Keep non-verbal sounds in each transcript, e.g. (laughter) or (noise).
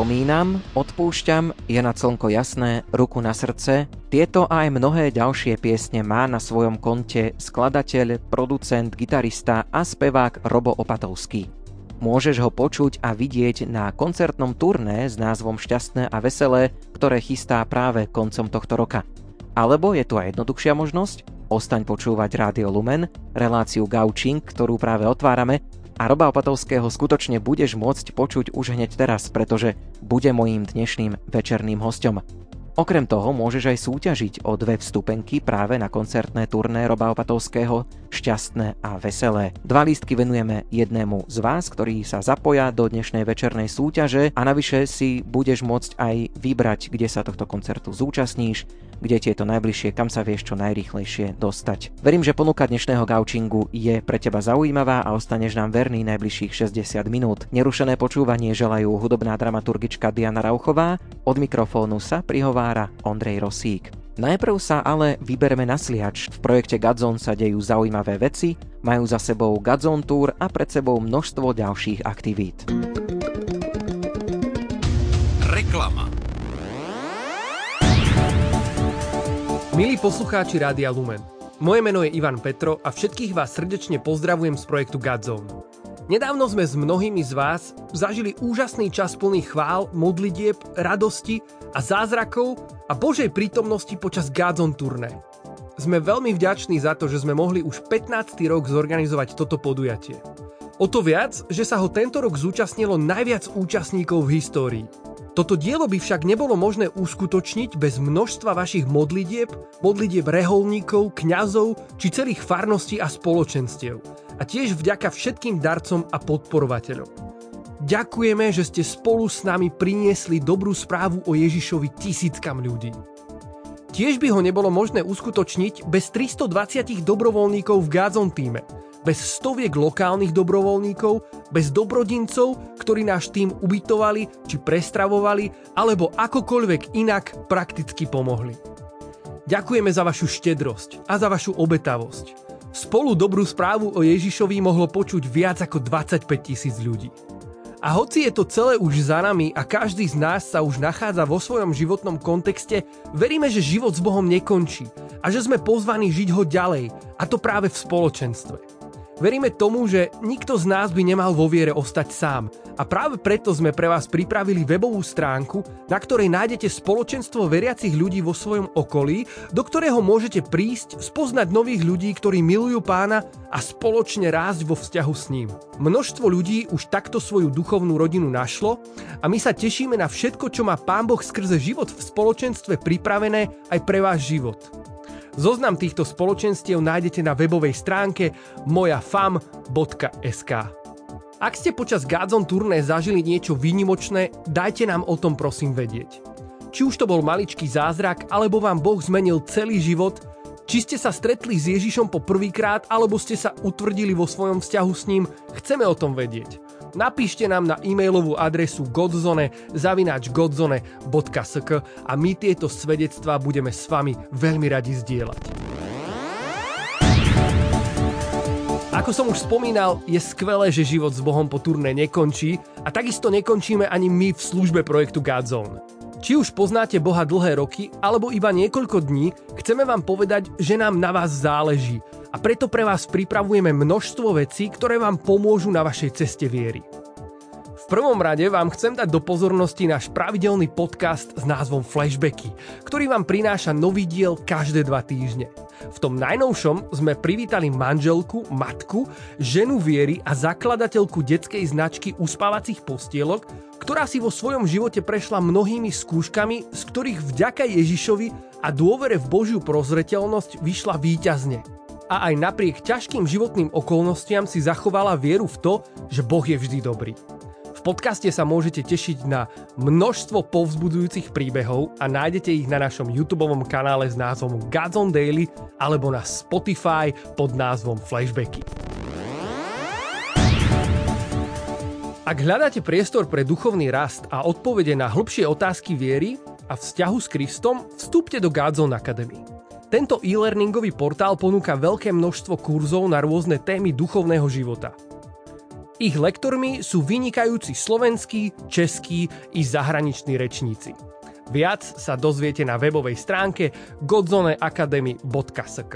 Spomínam, odpúšťam, je na slnko jasné, ruku na srdce. Tieto a aj mnohé ďalšie piesne má na svojom konte skladateľ, producent, gitarista a spevák Robo Opatovský. Môžeš ho počuť a vidieť na koncertnom turné s názvom Šťastné a veselé, ktoré chystá práve koncom tohto roka. Alebo je tu aj jednoduchšia možnosť, ostaň počúvať Rádio Lumen, reláciu Gaučing, ktorú práve otvárame a Roba Opatovského skutočne budeš môcť počuť už hneď teraz, pretože bude mojím dnešným večerným hostom. Okrem toho môžeš aj súťažiť o dve vstupenky práve na koncertné turné Roba Opatovského Šťastné a veselé. Dva lístky venujeme jednému z vás, ktorí sa zapoja do dnešnej večernej súťaže a navyše si budeš môcť aj vybrať, kde sa tohto koncertu zúčastníš kde ti je to najbližšie, kam sa vieš čo najrýchlejšie dostať. Verím, že ponuka dnešného gaučingu je pre teba zaujímavá a ostaneš nám verný najbližších 60 minút. Nerušené počúvanie želajú hudobná dramaturgička Diana Rauchová, od mikrofónu sa prihovára Ondrej Rosík. Najprv sa ale vybereme na sliač. V projekte Gadzone sa dejú zaujímavé veci, majú za sebou Gadzone Tour a pred sebou množstvo ďalších aktivít. Milí poslucháči Rádia Lumen, moje meno je Ivan Petro a všetkých vás srdečne pozdravujem z projektu Godzone. Nedávno sme s mnohými z vás zažili úžasný čas plný chvál, modlitieb, radosti a zázrakov a Božej prítomnosti počas Godzone turné. Sme veľmi vďační za to, že sme mohli už 15. rok zorganizovať toto podujatie. O to viac, že sa ho tento rok zúčastnilo najviac účastníkov v histórii – toto dielo by však nebolo možné uskutočniť bez množstva vašich modlitieb, modlitieb reholníkov, kňazov či celých farností a spoločenstiev. A tiež vďaka všetkým darcom a podporovateľom. Ďakujeme, že ste spolu s nami priniesli dobrú správu o Ježišovi tisíckam ľudí. Tiež by ho nebolo možné uskutočniť bez 320 dobrovoľníkov v Gádzon týme – bez stoviek lokálnych dobrovoľníkov, bez dobrodincov, ktorí náš tým ubytovali či prestravovali, alebo akokoľvek inak prakticky pomohli. Ďakujeme za vašu štedrosť a za vašu obetavosť. Spolu dobrú správu o Ježišovi mohlo počuť viac ako 25 tisíc ľudí. A hoci je to celé už za nami a každý z nás sa už nachádza vo svojom životnom kontexte, veríme, že život s Bohom nekončí a že sme pozvaní žiť ho ďalej, a to práve v spoločenstve. Veríme tomu, že nikto z nás by nemal vo viere ostať sám a práve preto sme pre vás pripravili webovú stránku, na ktorej nájdete spoločenstvo veriacich ľudí vo svojom okolí, do ktorého môžete prísť, spoznať nových ľudí, ktorí milujú pána a spoločne rásť vo vzťahu s ním. Množstvo ľudí už takto svoju duchovnú rodinu našlo a my sa tešíme na všetko, čo má pán Boh skrze život v spoločenstve pripravené aj pre váš život. Zoznam týchto spoločenstiev nájdete na webovej stránke mojafam.sk. Ak ste počas Gádzon turné zažili niečo výnimočné, dajte nám o tom prosím vedieť. Či už to bol maličký zázrak, alebo vám Boh zmenil celý život, či ste sa stretli s Ježišom po prvýkrát, alebo ste sa utvrdili vo svojom vzťahu s ním, chceme o tom vedieť napíšte nám na e-mailovú adresu godzone.sk a my tieto svedectvá budeme s vami veľmi radi zdieľať. Ako som už spomínal, je skvelé, že život s Bohom po turné nekončí a takisto nekončíme ani my v službe projektu Godzone. Či už poznáte Boha dlhé roky, alebo iba niekoľko dní, chceme vám povedať, že nám na vás záleží a preto pre vás pripravujeme množstvo vecí, ktoré vám pomôžu na vašej ceste viery. V prvom rade vám chcem dať do pozornosti náš pravidelný podcast s názvom Flashbacky, ktorý vám prináša nový diel každé dva týždne. V tom najnovšom sme privítali manželku, matku, ženu viery a zakladateľku detskej značky uspávacích postielok, ktorá si vo svojom živote prešla mnohými skúškami, z ktorých vďaka Ježišovi a dôvere v Božiu prozreteľnosť vyšla výťazne a aj napriek ťažkým životným okolnostiam si zachovala vieru v to, že Boh je vždy dobrý. V podcaste sa môžete tešiť na množstvo povzbudzujúcich príbehov a nájdete ich na našom YouTube kanále s názvom Gods on Daily alebo na Spotify pod názvom Flashbacky. Ak hľadáte priestor pre duchovný rast a odpovede na hlbšie otázky viery a vzťahu s Kristom, vstúpte do Godzone Academy. Tento e-learningový portál ponúka veľké množstvo kurzov na rôzne témy duchovného života. Ich lektormi sú vynikajúci slovenskí, českí i zahraniční rečníci. Viac sa dozviete na webovej stránke godzoneacademy.sk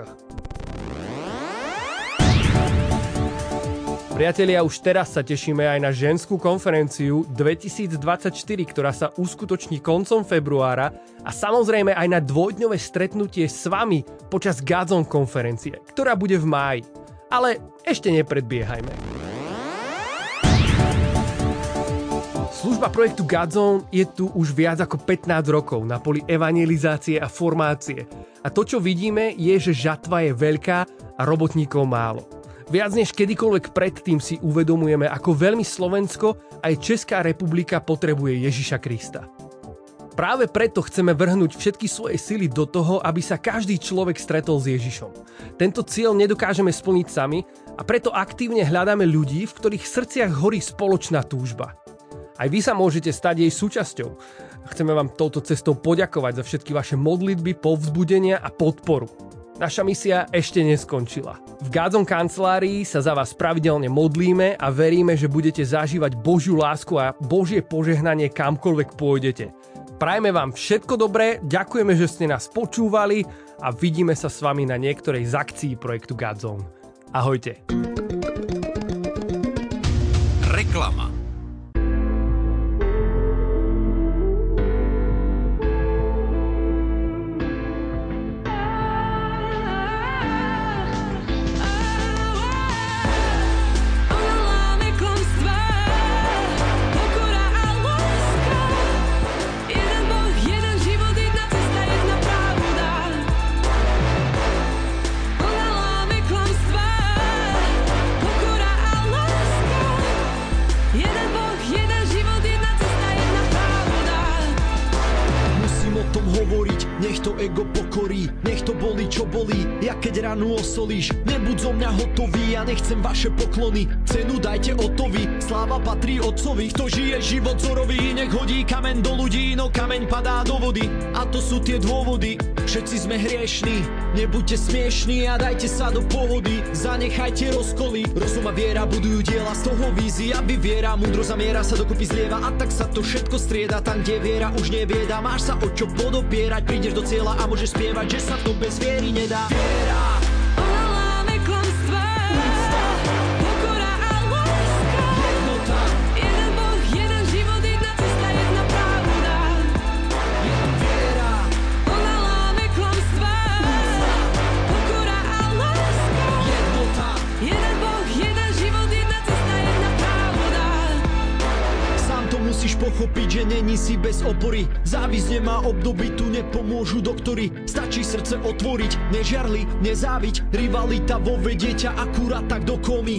Priatelia, už teraz sa tešíme aj na ženskú konferenciu 2024, ktorá sa uskutoční koncom februára a samozrejme aj na dvojdňové stretnutie s vami počas Gazon konferencie, ktorá bude v máji. Ale ešte nepredbiehajme. Služba projektu Godzone je tu už viac ako 15 rokov na poli evangelizácie a formácie. A to, čo vidíme, je, že žatva je veľká a robotníkov málo. Viac než kedykoľvek predtým si uvedomujeme, ako veľmi Slovensko aj Česká republika potrebuje Ježiša Krista. Práve preto chceme vrhnúť všetky svoje sily do toho, aby sa každý človek stretol s Ježišom. Tento cieľ nedokážeme splniť sami a preto aktívne hľadáme ľudí, v ktorých srdciach horí spoločná túžba. Aj vy sa môžete stať jej súčasťou. Chceme vám touto cestou poďakovať za všetky vaše modlitby, povzbudenia a podporu. Naša misia ešte neskončila. V Gádzom kancelárii sa za vás pravidelne modlíme a veríme, že budete zažívať Božiu lásku a Božie požehnanie kamkoľvek pôjdete. Prajme vám všetko dobré, ďakujeme, že ste nás počúvali a vidíme sa s vami na niektorej z akcií projektu Godzone. Ahojte. Nechcem vaše poklony Cenu dajte otovi, sláva patrí otcovi Kto žije život zorový, nech hodí kamen do ľudí No kameň padá do vody. A to sú tie dôvody. Všetci sme hriešní, nebuďte smiešní a dajte sa do pohody. Zanechajte rozkoly, rozum a viera budujú diela. Z toho vízia vyviera, múdro zamiera sa dokopy zlieva. A tak sa to všetko strieda, tam kde viera už nevieda. Máš sa o čo podopierať, prídeš do cieľa a môžeš spievať Že sa to bez viery nedá. Viera pochopiť, že není si bez opory. Závisť nemá obdoby, tu nepomôžu doktory. Stačí srdce otvoriť, nežiarli, nezáviť. Rivalita vo vedieťa akurát tak do komy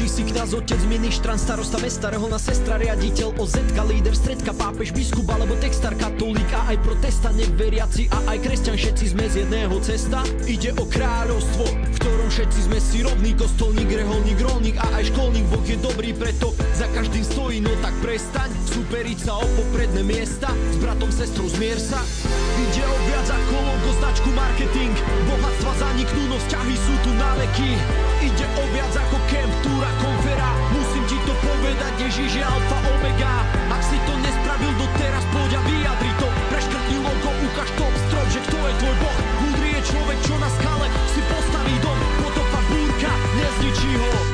či si kňaz, otec, ministran, starosta mesta, reholná sestra, riaditeľ, ozetka, líder, stredka, pápež, biskup alebo textár, katolík a aj protestant, veriaci a aj kresťan, všetci sme z jedného cesta. Ide o kráľovstvo, v ktorom všetci sme si rovní, kostolník, reholník, rolník a aj školník, Boh je dobrý, preto za každým stojí, no tak prestaň, superiť sa o popredné miesta, s bratom, sestrou zmier sa. Ide o viac ako logo, značku, marketing, bohatstva zaniknú, no vzťahy sú tu na veky. Ide o viac ako kemp, túra, Ježiš je alfa omega. Ak si to nespravil doteraz, poď a vyjadri to. Preškrtni logo, ukáž top strop, že kto je tvoj boh. Múdry je človek, čo na skale si postaví dom. Potopa búrka, nezničí ho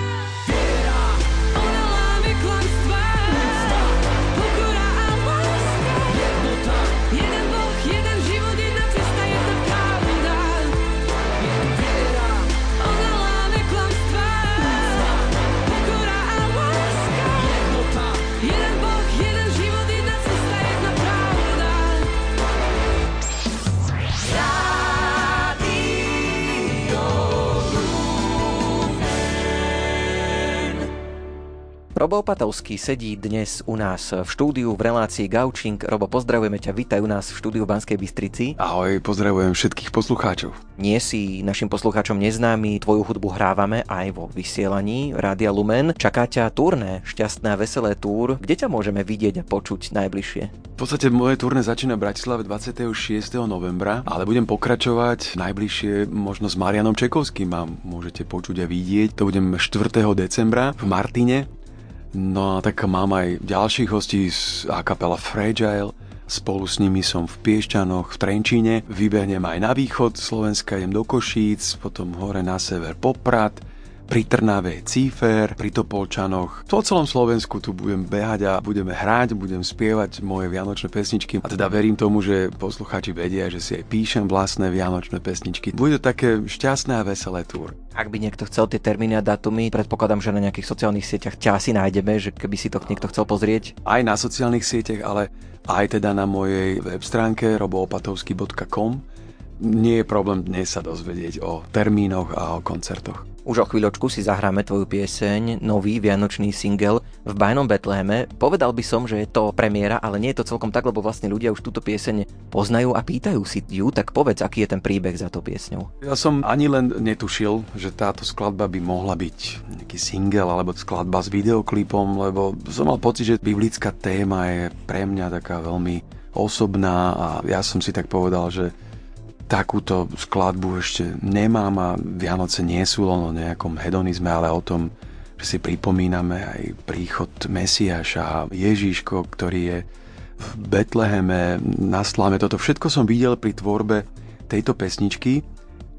Robo Opatovský sedí dnes u nás v štúdiu v relácii Gaučing. Robo, pozdravujeme ťa, vítaj u nás v štúdiu Banskej Bystrici. Ahoj, pozdravujem všetkých poslucháčov. Nie si našim poslucháčom neznámy, tvoju hudbu hrávame aj vo vysielaní Rádia Lumen. Čaká ťa turné, šťastné a veselé túr. Kde ťa môžeme vidieť a počuť najbližšie? V podstate moje turné začína v Bratislave 26. novembra, ale budem pokračovať najbližšie možno s Marianom Čekovským a môžete počuť a vidieť. To budem 4. decembra v Martine No a tak mám aj ďalších hostí z a kapela Fragile, Spolu s nimi som v Piešťanoch v Trenčíne, vybehnem aj na východ Slovenska, idem do Košíc, potom hore na sever Poprad, pri Trnave Cífer, pri Topolčanoch. Po celom Slovensku tu budem behať a budeme hrať, budem spievať moje vianočné pesničky. A teda verím tomu, že poslucháči vedia, že si aj píšem vlastné vianočné pesničky. Bude to také šťastné a veselé túr. Ak by niekto chcel tie termíny a datumy, predpokladám, že na nejakých sociálnych sieťach ťa asi nájdeme, že keby si to niekto chcel pozrieť. Aj na sociálnych sieťach, ale aj teda na mojej web stránke roboopatovsky.com. Nie je problém dnes sa dozvedieť o termínoch a o koncertoch. Už o chvíľočku si zahráme tvoju pieseň, nový vianočný single v Bajnom Betleheme. Povedal by som, že je to premiéra, ale nie je to celkom tak, lebo vlastne ľudia už túto pieseň poznajú a pýtajú si ju, tak povedz, aký je ten príbeh za to piesňou. Ja som ani len netušil, že táto skladba by mohla byť nejaký single alebo skladba s videoklipom, lebo som mal pocit, že biblická téma je pre mňa taká veľmi osobná a ja som si tak povedal, že takúto skladbu ešte nemám a Vianoce nie sú len o nejakom hedonizme, ale o tom, že si pripomíname aj príchod Mesiaša, Ježíško, ktorý je v Betleheme, na slame. Toto všetko som videl pri tvorbe tejto pesničky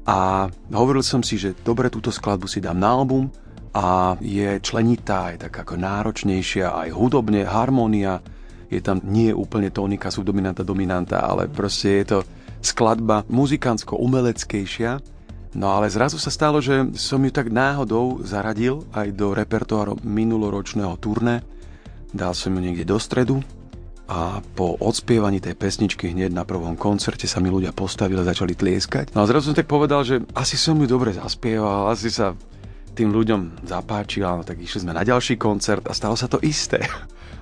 a hovoril som si, že dobre, túto skladbu si dám na album a je členitá, je tak ako náročnejšia, aj hudobne, harmónia, je tam nie úplne tónika, subdominanta, dominanta, ale proste je to skladba muzikantsko-umeleckejšia, no ale zrazu sa stalo, že som ju tak náhodou zaradil aj do repertoáru minuloročného turné. Dal som ju niekde do stredu a po odspievaní tej pesničky hneď na prvom koncerte sa mi ľudia postavili a začali tlieskať. No a zrazu som tak povedal, že asi som ju dobre zaspieval, asi sa tým ľuďom zapáčila, no tak išli sme na ďalší koncert a stalo sa to isté.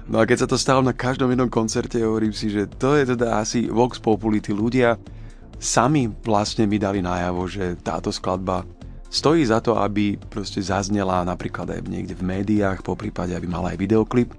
No a keď sa to stalo na každom jednom koncerte, hovorím si, že to je teda asi Vox Populi, tí ľudia sami vlastne mi dali najavo, že táto skladba stojí za to, aby proste zaznela napríklad aj niekde v médiách, po prípade, aby mala aj videoklip.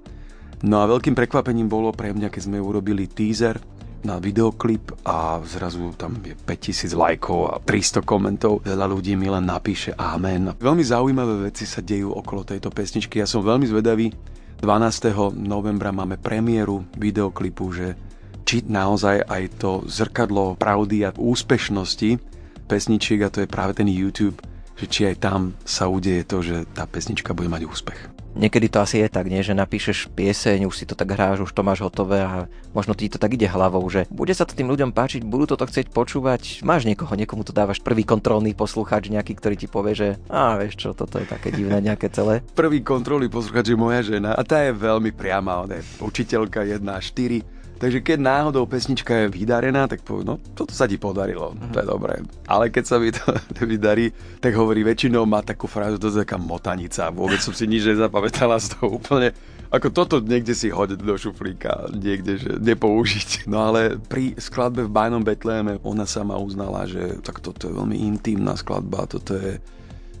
No a veľkým prekvapením bolo pre mňa, keď sme urobili teaser na videoklip a zrazu tam je 5000 lajkov a 300 komentov. Veľa ľudí mi len napíše amen. Veľmi zaujímavé veci sa dejú okolo tejto pesničky. Ja som veľmi zvedavý, 12. novembra máme premiéru videoklipu, že či naozaj aj to zrkadlo pravdy a úspešnosti pesničiek, a to je práve ten YouTube, že či aj tam sa udeje to, že tá pesnička bude mať úspech. Niekedy to asi je tak, nie? že napíšeš pieseň, už si to tak hráš, už to máš hotové a možno ti to tak ide hlavou, že bude sa to tým ľuďom páčiť, budú toto chcieť počúvať, máš niekoho, niekomu to dávaš prvý kontrolný poslucháč, nejaký, ktorý ti povie, že a vieš čo, toto je také divné nejaké celé. Prvý kontrolný poslucháč je moja žena a tá je veľmi priama, ona je učiteľka 1 4 Takže keď náhodou pesnička je vydarená, tak povie, no toto sa ti podarilo, mm. to je dobré. Ale keď sa mi to (laughs) vydarí, tak hovorí, väčšinou má takú frázu, to je taká motanica, vôbec som si nič nezapamätala z toho úplne. Ako toto niekde si hodiť do šuflíka, niekde, že nepoužiť. No ale pri skladbe v Bajnom Betleheme ona sama uznala, že tak toto je veľmi intimná skladba, toto je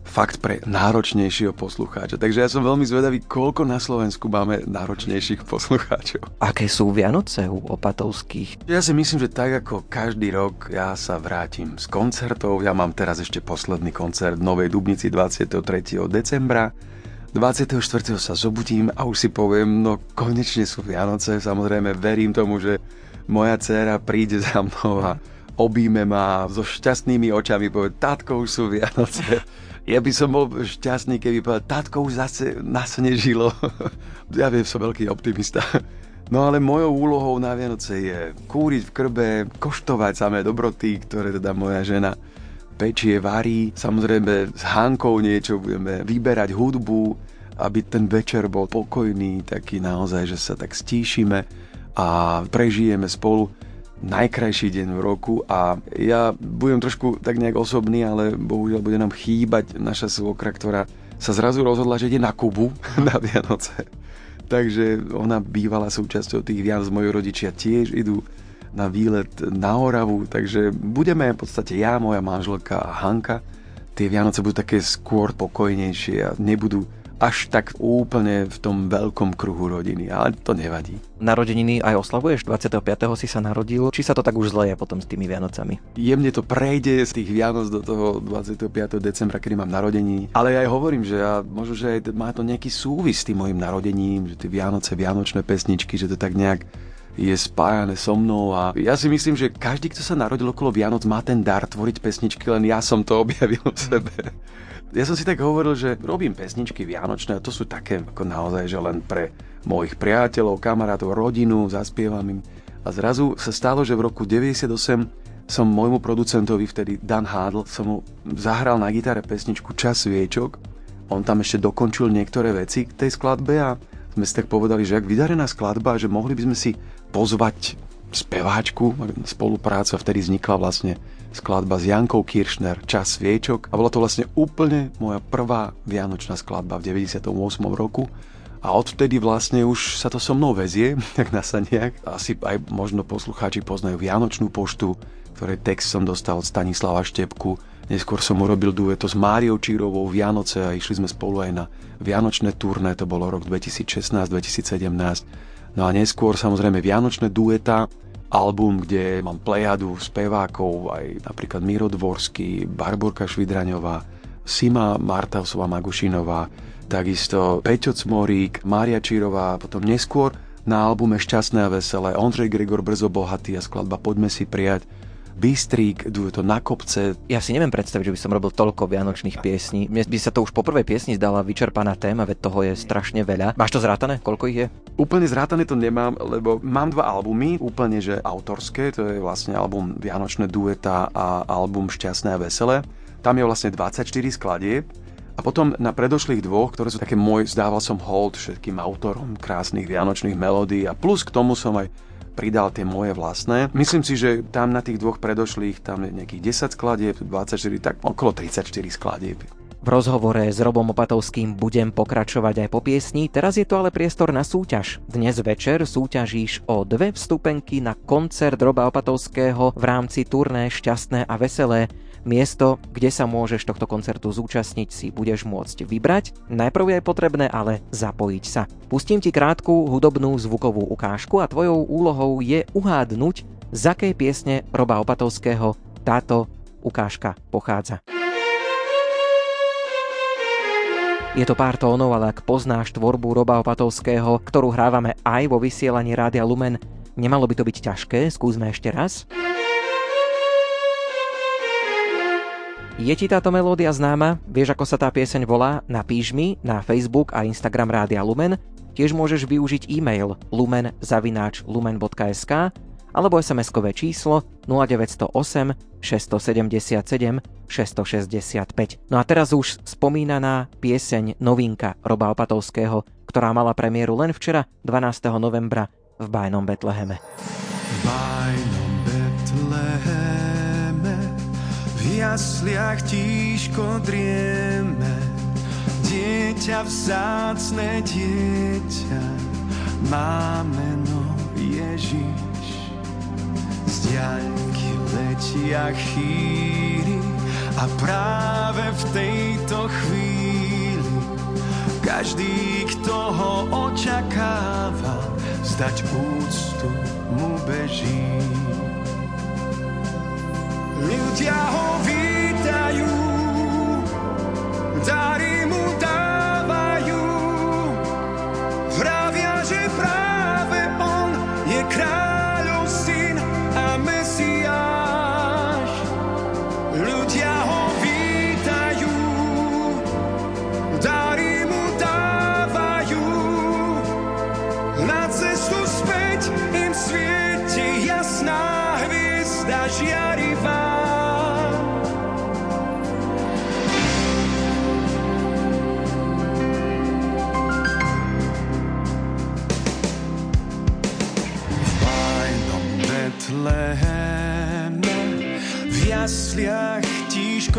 fakt pre náročnejšieho poslucháča. Takže ja som veľmi zvedavý, koľko na Slovensku máme náročnejších poslucháčov. Aké sú Vianoce u opatovských? Ja si myslím, že tak ako každý rok ja sa vrátim z koncertov. Ja mám teraz ešte posledný koncert v Novej Dubnici 23. decembra. 24. sa zobudím a už si poviem, no konečne sú Vianoce. Samozrejme verím tomu, že moja dcéra príde za mnou a obíme ma so šťastnými očami, povie, tátko, už sú Vianoce. Ja by som bol šťastný, keby povedal, tátko už zase nasnežilo. (laughs) ja viem, som veľký optimista. No ale mojou úlohou na Vianoce je kúriť v krbe, koštovať samé dobroty, ktoré teda moja žena pečie, varí. Samozrejme s Hankou niečo budeme vyberať hudbu, aby ten večer bol pokojný, taký naozaj, že sa tak stíšime a prežijeme spolu najkrajší deň v roku a ja budem trošku tak nejak osobný, ale bohužiaľ bude nám chýbať naša svokra, ktorá sa zrazu rozhodla, že ide na Kubu (laughs) na Vianoce. Takže ona bývala súčasťou tých Vianoc, moji rodičia tiež idú na výlet na Oravu, takže budeme v podstate ja, moja manželka a Hanka. Tie Vianoce budú také skôr pokojnejšie a nebudú až tak úplne v tom veľkom kruhu rodiny, ale to nevadí. Narodeniny aj oslavuješ? 25. si sa narodil, či sa to tak už zleje potom s tými Vianocami? Jemne to prejde z tých Vianoc do toho 25. decembra, kedy mám narodení, ale ja aj hovorím, že ja, možno, že aj má to nejaký súvis s tým mojim narodením, že tie Vianoce, Vianočné pesničky, že to tak nejak je spájané so mnou a ja si myslím, že každý, kto sa narodil okolo Vianoc, má ten dar tvoriť pesničky, len ja som to (laughs) objavil v sebe. Ja som si tak hovoril, že robím pesničky vianočné a to sú také ako naozaj, že len pre mojich priateľov, kamarátov, rodinu, zaspievam im. A zrazu sa stalo, že v roku 98 som môjmu producentovi, vtedy Dan Hádl, som mu zahral na gitare pesničku Čas sviečok. On tam ešte dokončil niektoré veci k tej skladbe a sme si tak povedali, že ak vydarená skladba, že mohli by sme si pozvať speváčku, spoluprácu a vtedy vznikla vlastne skladba s Jankou Kiršner, Čas sviečok a bola to vlastne úplne moja prvá vianočná skladba v 98. roku a odvtedy vlastne už sa to so mnou vezie, (laughs) tak na sa nejak. Asi aj možno poslucháči poznajú Vianočnú poštu, ktoré text som dostal od Stanislava Štepku. Neskôr som urobil dueto s Máriou Čírovou Vianoce a išli sme spolu aj na Vianočné turné, to bolo rok 2016-2017. No a neskôr samozrejme Vianočné dueta, album, kde mám plejadu spevákov, aj napríklad Miro Dvorský, Barborka Švidraňová, Sima Martausová Magušinová, takisto Peťo Cmorík, Mária Čírová, potom neskôr na albume Šťastné a veselé Ondřej Gregor Brzo bohatý a skladba Poďme si prijať Bystrík, to na kopce. Ja si neviem predstaviť, že by som robil toľko vianočných piesní. Mne by sa to už po prvej piesni zdala vyčerpaná téma, veď toho je strašne veľa. Máš to zrátané? Koľko ich je? Úplne zrátané to nemám, lebo mám dva albumy, úplne že autorské, to je vlastne album Vianočné dueta a album Šťastné a veselé. Tam je vlastne 24 skladieb a potom na predošlých dvoch, ktoré sú také môj, zdával som hold všetkým autorom krásnych vianočných melódií a plus k tomu som aj pridal tie moje vlastné. Myslím si, že tam na tých dvoch predošlých, tam je nejakých 10 skladieb, 24, tak okolo 34 skladieb. V rozhovore s Robom Opatovským budem pokračovať aj po piesni, teraz je to ale priestor na súťaž. Dnes večer súťažíš o dve vstupenky na koncert Roba Opatovského v rámci turné Šťastné a veselé. Miesto, kde sa môžeš tohto koncertu zúčastniť, si budeš môcť vybrať. Najprv je potrebné ale zapojiť sa. Pustím ti krátku hudobnú zvukovú ukážku a tvojou úlohou je uhádnuť, z akej piesne Roba Opatovského táto ukážka pochádza. Je to pár tónov, ale ak poznáš tvorbu Roba Opatovského, ktorú hrávame aj vo vysielaní Rádia Lumen, nemalo by to byť ťažké, skúsme ešte raz. Je ti táto melódia známa? Vieš, ako sa tá pieseň volá? Napíš mi na Facebook a Instagram Rádia Lumen. Tiež môžeš využiť e-mail lumen.lumen.sk alebo SMS-kové číslo 0908 677 665. No a teraz už spomínaná pieseň novinka Roba Opatovského, ktorá mala premiéru len včera, 12. novembra v Bajnom Betleheme. Bajnom Betleheme jasliach tížko drieme, dieťa vzácne dieťa, má meno Ježiš. Z diaľky letia chýry a práve v tejto chvíli každý, kto ho očakáva, zdať úctu mu beží. Ľudia ho vítajú, dary mu dávajú,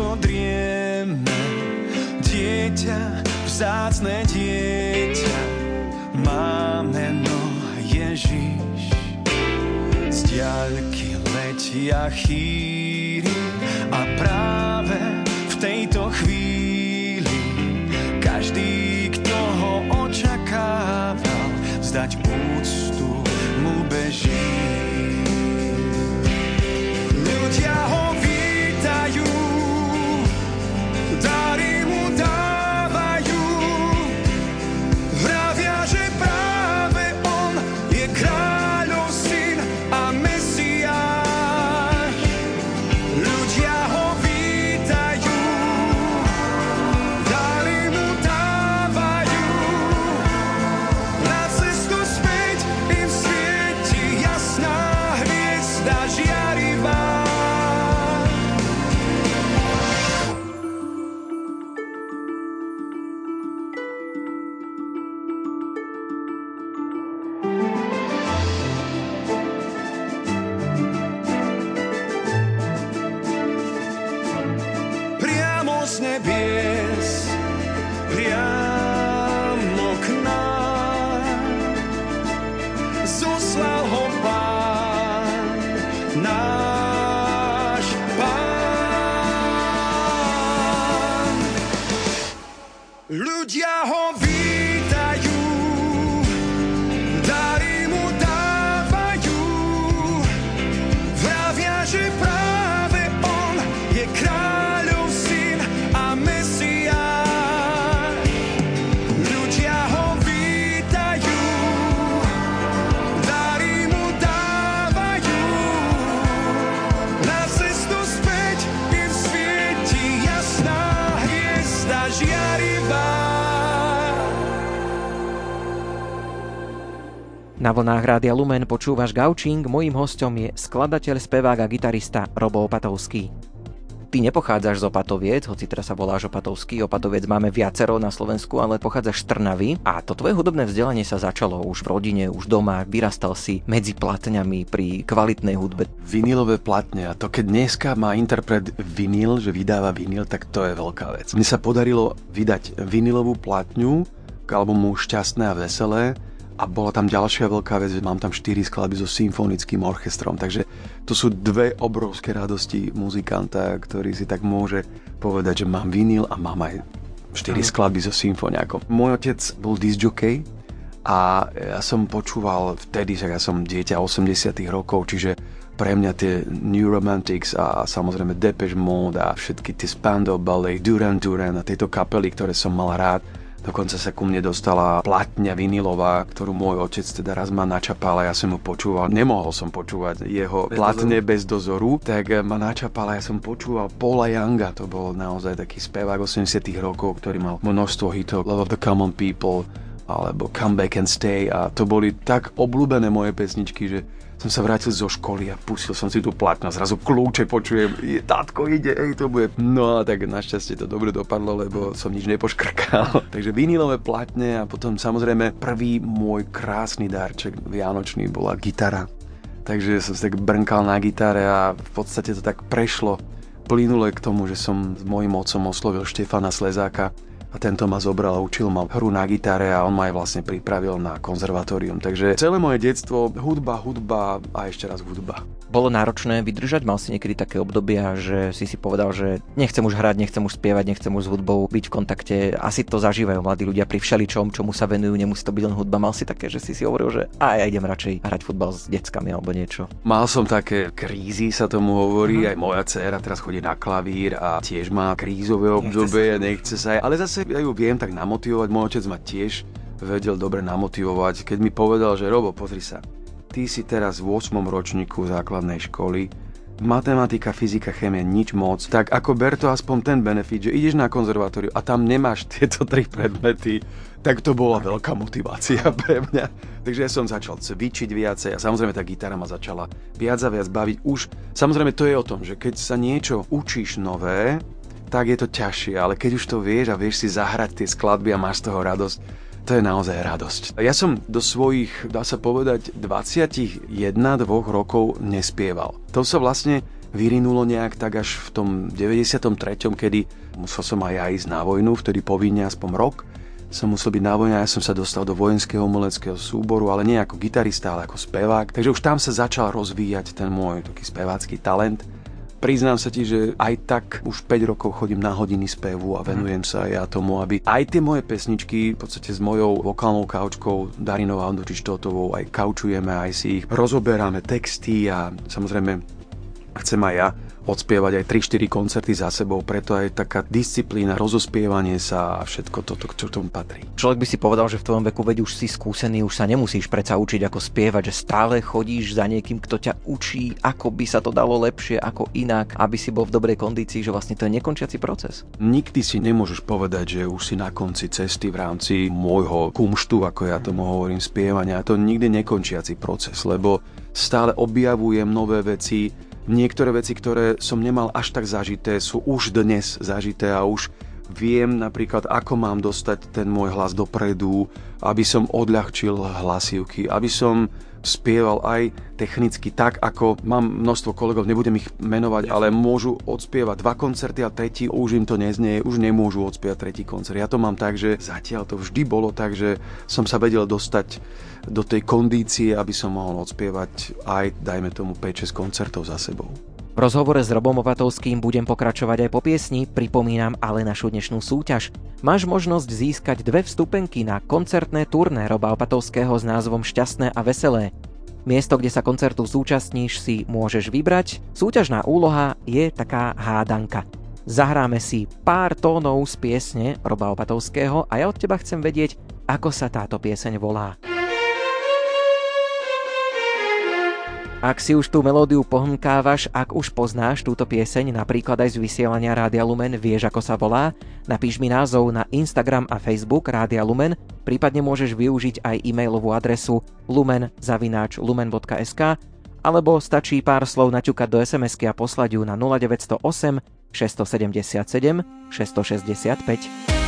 ako drieme. Dieťa, vzácne dieťa, máme no Ježiš. Z diaľky letia chýry a práve v tejto chvíli každý, kto ho očakával, vzdať úctu Rádia Lumen počúvaš Gaučing, mojím hostom je skladateľ, spevák a gitarista Robo Opatovský. Ty nepochádzaš z Opatoviec, hoci teraz sa voláš Opatovský, Opatoviec máme viacero na Slovensku, ale pochádzaš z Trnavy a to tvoje hudobné vzdelanie sa začalo už v rodine, už doma, vyrastal si medzi platňami pri kvalitnej hudbe. Vinilové platne a to keď dneska má interpret vinyl, že vydáva vinyl, tak to je veľká vec. Mne sa podarilo vydať vinilovú platňu k albumu Šťastné a veselé a bola tam ďalšia veľká vec, že mám tam 4 skladby so symfonickým orchestrom, takže to sú dve obrovské radosti muzikanta, ktorý si tak môže povedať, že mám vinyl a mám aj 4 skladby so symfoniakom. Môj otec bol disc jockey a ja som počúval vtedy, že ja som dieťa 80 rokov, čiže pre mňa tie New Romantics a samozrejme Depeche Mode a všetky tie Spandau Ballet, Duran Duran a tieto kapely, ktoré som mal rád, Dokonca sa ku mne dostala platňa vinilová, ktorú môj otec teda raz ma načapal a ja som mu počúval. Nemohol som počúvať jeho Bez platne bez dozoru, tak ma načapal a ja som počúval Paula Younga, to bol naozaj taký spevák 80 rokov, ktorý mal množstvo hitov. Love of the Common People alebo Come Back and Stay. A to boli tak obľúbené moje pesničky, že som sa vrátil zo školy a pustil som si tú platňu a zrazu kľúče počujem, je, tátko ide, ej, to bude. No a tak našťastie to dobre dopadlo, lebo som nič nepoškrkal. (laughs) Takže vinilové platne a potom samozrejme prvý môj krásny darček vianočný bola gitara. Takže som sa tak brnkal na gitare a v podstate to tak prešlo plynule k tomu, že som s mojim otcom oslovil Štefana Slezáka a tento ma zobral a učil ma hru na gitare a on ma aj vlastne pripravil na konzervatórium. Takže celé moje detstvo hudba, hudba a ešte raz hudba. Bolo náročné vydržať? Mal si niekedy také obdobia, že si si povedal, že nechcem už hrať, nechcem už spievať, nechcem už s hudbou byť v kontakte. Asi to zažívajú mladí ľudia pri všeličom, čomu sa venujú, nemusí to byť len hudba. Mal si také, že si si hovoril, že a ja idem radšej hrať futbal s deckami alebo niečo. Mal som také krízy, sa tomu hovorí, aj moja dcéra teraz chodí na klavír a tiež má krízové obdobie, nechce sa, ale zase ja ju viem tak namotivovať, môj otec ma tiež vedel dobre namotivovať, keď mi povedal, že Robo, pozri sa, ty si teraz v 8. ročníku základnej školy, matematika, fyzika, chémia, nič moc, tak ako ber to aspoň ten benefit, že ideš na konzervatóriu a tam nemáš tieto tri predmety, tak to bola veľká motivácia (laughs) pre mňa. Takže ja som začal cvičiť viacej a samozrejme tá gitara ma začala viac a viac baviť. Už samozrejme to je o tom, že keď sa niečo učíš nové, tak je to ťažšie, ale keď už to vieš a vieš si zahrať tie skladby a máš z toho radosť, to je naozaj radosť. Ja som do svojich, dá sa povedať, 21 dvoch rokov nespieval. To sa vlastne vyrinulo nejak tak až v tom 93., kedy musel som aj ja ísť na vojnu, vtedy povinne aspoň rok. Som musel byť na vojne a ja som sa dostal do vojenského umeleckého súboru, ale nie ako gitarista, ale ako spevák. Takže už tam sa začal rozvíjať ten môj taký spevácky talent. Priznám sa ti, že aj tak už 5 rokov chodím na hodiny spevu a venujem sa ja tomu, aby aj tie moje pesničky v podstate s mojou vokálnou kaučkou Darinou Andočištotovou aj kaučujeme, aj si ich rozoberáme texty a samozrejme chcem aj ja odspievať aj 3-4 koncerty za sebou, preto aj taká disciplína, rozospievanie sa a všetko toto, čo k tomu patrí. Človek by si povedal, že v tvojom veku veď už si skúsený, už sa nemusíš predsa učiť ako spievať, že stále chodíš za niekým, kto ťa učí, ako by sa to dalo lepšie, ako inak, aby si bol v dobrej kondícii, že vlastne to je nekončiaci proces. Nikdy si nemôžeš povedať, že už si na konci cesty v rámci môjho kumštu, ako ja tomu hovorím, spievania. To nikdy nekončiaci proces, lebo stále objavujem nové veci, niektoré veci, ktoré som nemal až tak zažité, sú už dnes zažité a už viem napríklad, ako mám dostať ten môj hlas dopredu, aby som odľahčil hlasivky, aby som spieval aj technicky tak, ako mám množstvo kolegov, nebudem ich menovať, ale môžu odspievať dva koncerty a tretí už im to neznie, už nemôžu odspievať tretí koncert. Ja to mám tak, že zatiaľ to vždy bolo tak, že som sa vedel dostať do tej kondície, aby som mohol odspievať aj, dajme tomu, 5-6 koncertov za sebou. V rozhovore s Robom Opatovským budem pokračovať aj po piesni, pripomínam ale našu dnešnú súťaž. Máš možnosť získať dve vstupenky na koncertné turné Roba Opatovského s názvom Šťastné a veselé. Miesto, kde sa koncertu zúčastníš, si môžeš vybrať. Súťažná úloha je taká hádanka. Zahráme si pár tónov z piesne Roba Opatovského a ja od teba chcem vedieť, ako sa táto pieseň volá. Ak si už tú melódiu pohmkávaš, ak už poznáš túto pieseň, napríklad aj z vysielania Rádia Lumen, vieš ako sa volá, napíš mi názov na Instagram a Facebook Rádia Lumen, prípadne môžeš využiť aj e-mailovú adresu lumen.lumen.sk alebo stačí pár slov naťukať do sms a poslať ju na 0908 677 665.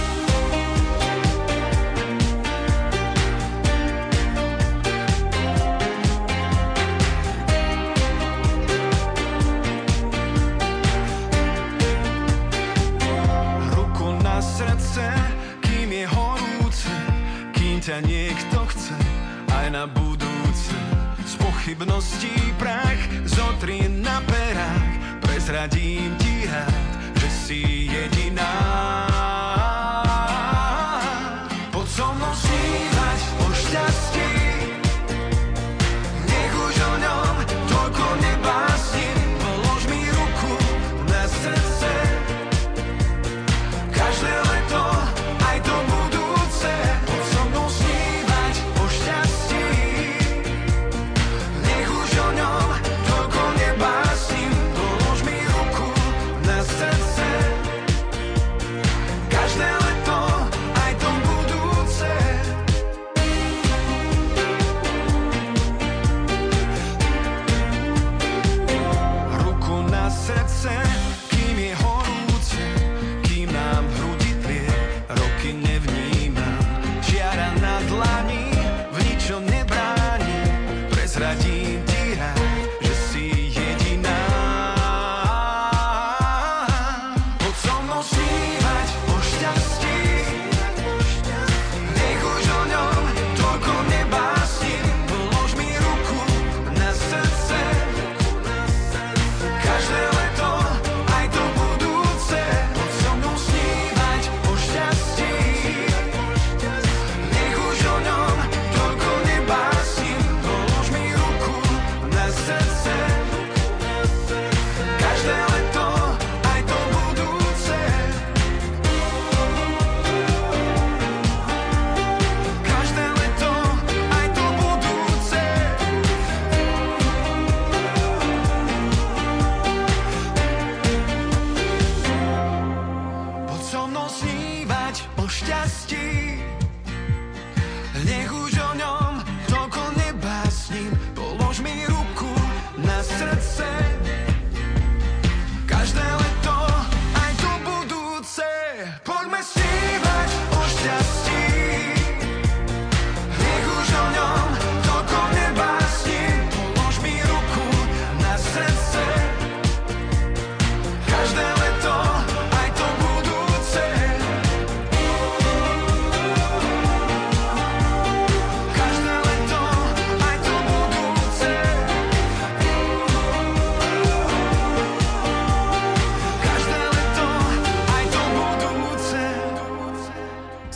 pochybností prach zotri na perách. Prezradím ti rád, že si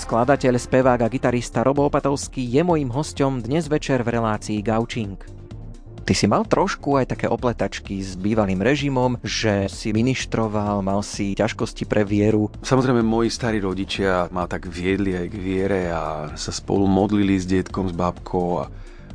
Skladateľ, spevák a gitarista Robo Opatovský je mojím hostom dnes večer v relácii Gaučing. Ty si mal trošku aj také opletačky s bývalým režimom, že si ministroval, mal si ťažkosti pre vieru. Samozrejme, moji starí rodičia ma tak viedli aj k viere a sa spolu modlili s detkom, s babkou a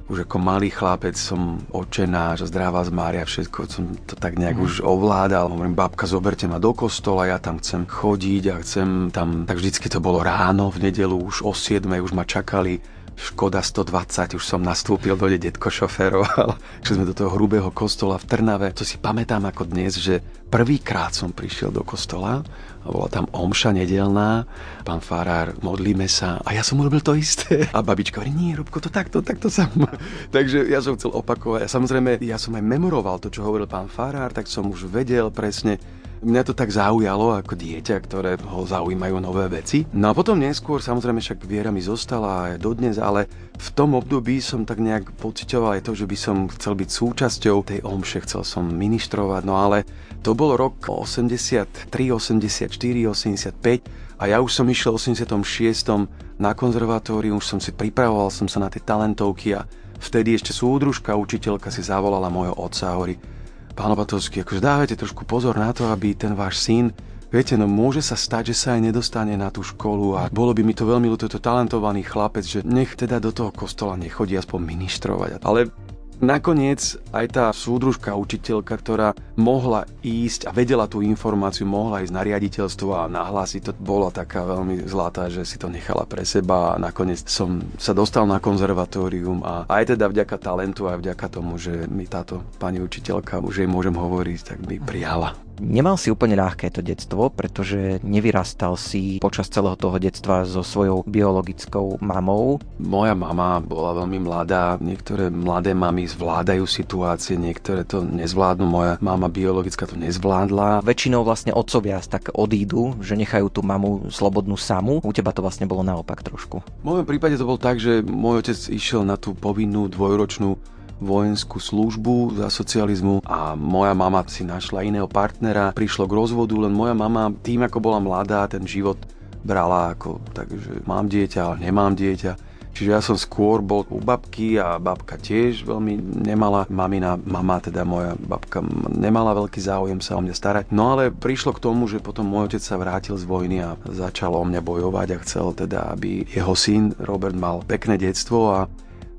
už ako malý chlapec som očená, že zdravá z Mária, všetko som to tak nejak mm. už ovládal. Hovorím, babka, zoberte ma do kostola, ja tam chcem chodiť a chcem tam, tak vždycky to bolo ráno, v nedelu už o 7 už ma čakali Škoda 120, už som nastúpil, dojde detko šoféroval. Šli (laughs) sme do toho hrubého kostola v Trnave. To si pamätám ako dnes, že prvýkrát som prišiel do kostola bola tam omša nedelná, pán farár, modlíme sa a ja som urobil to isté. A babička hovorí, nie, Robko, to takto, takto sam. Takže ja som chcel opakovať. A samozrejme, ja som aj memoroval to, čo hovoril pán farár, tak som už vedel presne, Mňa to tak zaujalo ako dieťa, ktoré ho zaujímajú nové veci. No a potom neskôr, samozrejme však viera mi zostala aj dodnes, ale v tom období som tak nejak pocitoval aj to, že by som chcel byť súčasťou tej omše, chcel som ministrovať, no ale to bol rok 83, 84, 85 a ja už som išiel v 86. na konzervatórium, už som si pripravoval som sa na tie talentovky a vtedy ešte súdružka, učiteľka si zavolala môjho otca a hovorí, pán Opatovský, akože dávajte trošku pozor na to, aby ten váš syn Viete, no môže sa stať, že sa aj nedostane na tú školu a bolo by mi to veľmi ľúto, to talentovaný chlapec, že nech teda do toho kostola nechodí aspoň ministrovať. Ale Nakoniec aj tá súdružka, učiteľka, ktorá mohla ísť a vedela tú informáciu, mohla ísť na riaditeľstvo a nahlásiť, to bola taká veľmi zlatá, že si to nechala pre seba a nakoniec som sa dostal na konzervatórium a aj teda vďaka talentu a vďaka tomu, že mi táto pani učiteľka, už jej môžem hovoriť, tak mi prijala. Nemal si úplne ľahké to detstvo, pretože nevyrastal si počas celého toho detstva so svojou biologickou mamou. Moja mama bola veľmi mladá, niektoré mladé mamy zvládajú situácie, niektoré to nezvládnu. Moja mama biologická to nezvládla. Väčšinou vlastne otcovia tak odídu, že nechajú tú mamu slobodnú samu. U teba to vlastne bolo naopak trošku. V mojom prípade to bol tak, že môj otec išiel na tú povinnú dvojročnú vojenskú službu za socializmu a moja mama si našla iného partnera, prišlo k rozvodu, len moja mama tým, ako bola mladá, ten život brala ako, takže mám dieťa, ale nemám dieťa. Čiže ja som skôr bol u babky a babka tiež veľmi nemala, mamina, mama teda moja babka nemala veľký záujem sa o mňa starať. No ale prišlo k tomu, že potom môj otec sa vrátil z vojny a začal o mňa bojovať a chcel teda, aby jeho syn Robert mal pekné detstvo a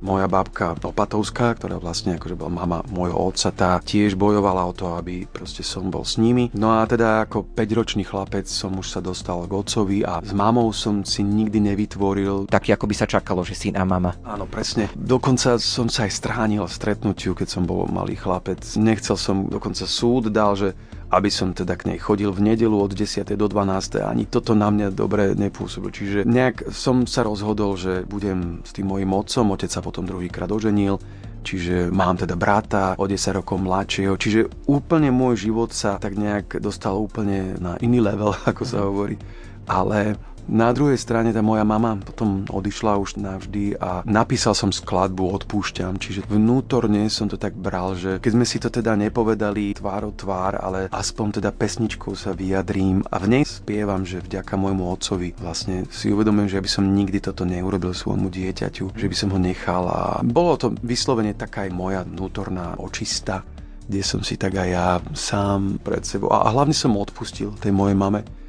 moja babka Opatovská, ktorá vlastne akože bola mama môjho otca, tá tiež bojovala o to, aby proste som bol s nimi. No a teda ako 5-ročný chlapec som už sa dostal k otcovi a s mamou som si nikdy nevytvoril. Taký ako by sa čakalo, že syn a mama. Áno, presne. Dokonca som sa aj stránil stretnutiu, keď som bol malý chlapec. Nechcel som, dokonca súd dal, že aby som teda k nej chodil v nedelu od 10. do 12. Ani toto na mňa dobre nepôsobilo. Čiže nejak som sa rozhodol, že budem s tým mojim otcom, otec sa potom druhýkrát oženil, čiže mám teda brata o 10 rokov mladšieho, čiže úplne môj život sa tak nejak dostal úplne na iný level, (laughs) ako sa hovorí. Ale na druhej strane tá moja mama potom odišla už navždy a napísal som skladbu Odpúšťam, čiže vnútorne som to tak bral, že keď sme si to teda nepovedali tvár o tvár, ale aspoň teda pesničkou sa vyjadrím a v nej spievam, že vďaka môjmu otcovi vlastne si uvedomujem, že by som nikdy toto neurobil svojmu dieťaťu, že by som ho nechal a bolo to vyslovene taká aj moja vnútorná očista, kde som si tak aj ja sám pred sebou a hlavne som odpustil tej mojej mame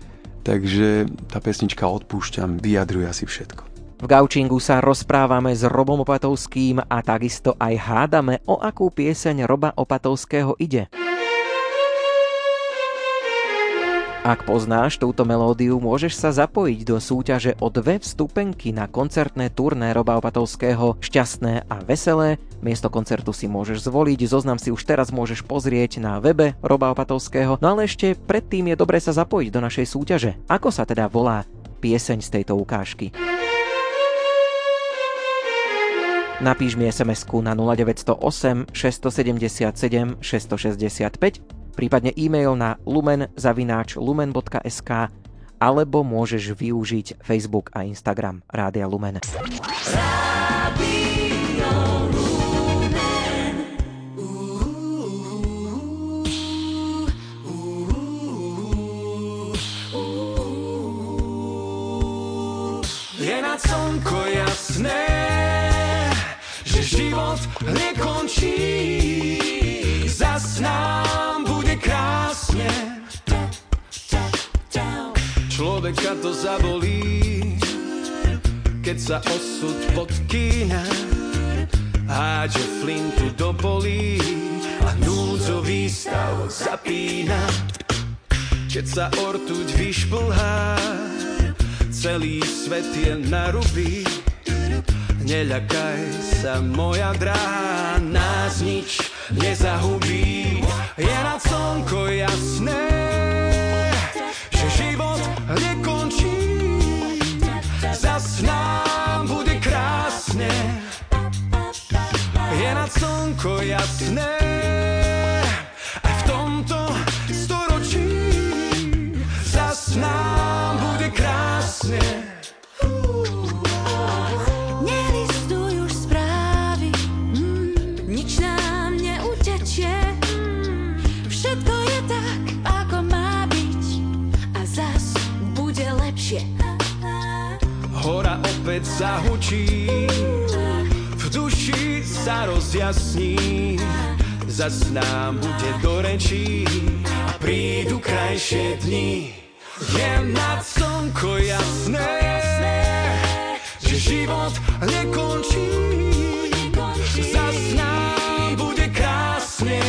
Takže tá pesnička Odpúšťam vyjadruje asi všetko. V Gaučingu sa rozprávame s Robom Opatovským a takisto aj hádame, o akú pieseň Roba Opatovského ide. Ak poznáš túto melódiu, môžeš sa zapojiť do súťaže o dve vstupenky na koncertné turné Roba Opatovského Šťastné a veselé. Miesto koncertu si môžeš zvoliť, zoznam si už teraz môžeš pozrieť na webe Roba Opatovského, no ale ešte predtým je dobré sa zapojiť do našej súťaže. Ako sa teda volá pieseň z tejto ukážky? Napíš mi sms na 0908 677 665 prípadne e-mail na lumen.lumen.sk alebo môžeš využiť Facebook a Instagram Rádia Lumen. Je na slnko jasné, že život nekončí. Zas nám bude krásne. Človeka to zabolí, keď sa osud podkýna. Hádže flintu do polí a núdzový stav zapína. Keď sa ortuť vyšplhá, celý svet je na ruby. Neľakaj sa, moja dráha, nás nič nezahubí. Je na slnko jasné, že život nekončí. Zas nám bude krásne. Je na slnko jasné, aj v tomto storočí. Zas nám bude krásne. Opäť zahučí, v duši sa rozjasní, zas nám bude do rečí a prídu krajšie dni. Je nad slnko jasné, že život nekončí, zas nám bude krásne.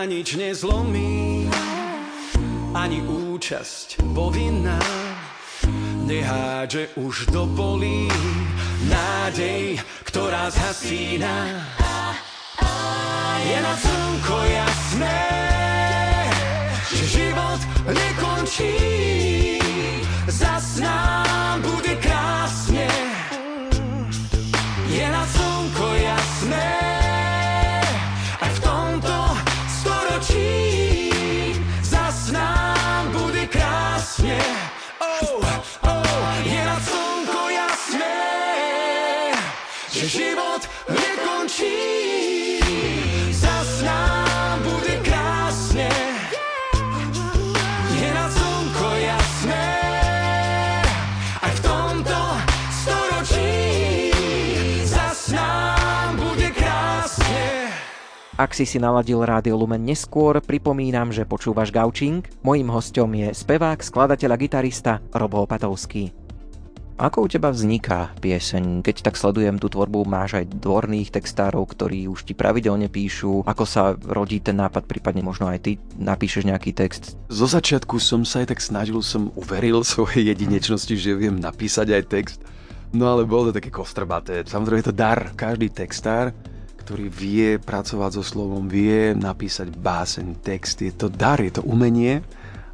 Človeka nič nezlomí, ani účasť povinná. Nehádže už do polí nádej, ktorá zhasína. Je na slnko jasné, že život nekončí. Zas nám bude Ak si si naladil Rádio Lumen neskôr, pripomínam, že počúvaš Gaučing. Mojím hostom je spevák, skladateľ a gitarista Robo Opatovský. Ako u teba vzniká pieseň? Keď tak sledujem tú tvorbu, máš aj dvorných textárov, ktorí už ti pravidelne píšu. Ako sa rodí ten nápad, prípadne možno aj ty napíšeš nejaký text? Zo začiatku som sa aj tak snažil, som uveril svojej jedinečnosti, že viem napísať aj text. No ale bolo to také kostrbaté. Samozrejme je to dar. Každý textár, ktorý vie pracovať so slovom, vie napísať báseň, text. Je to dar, je to umenie.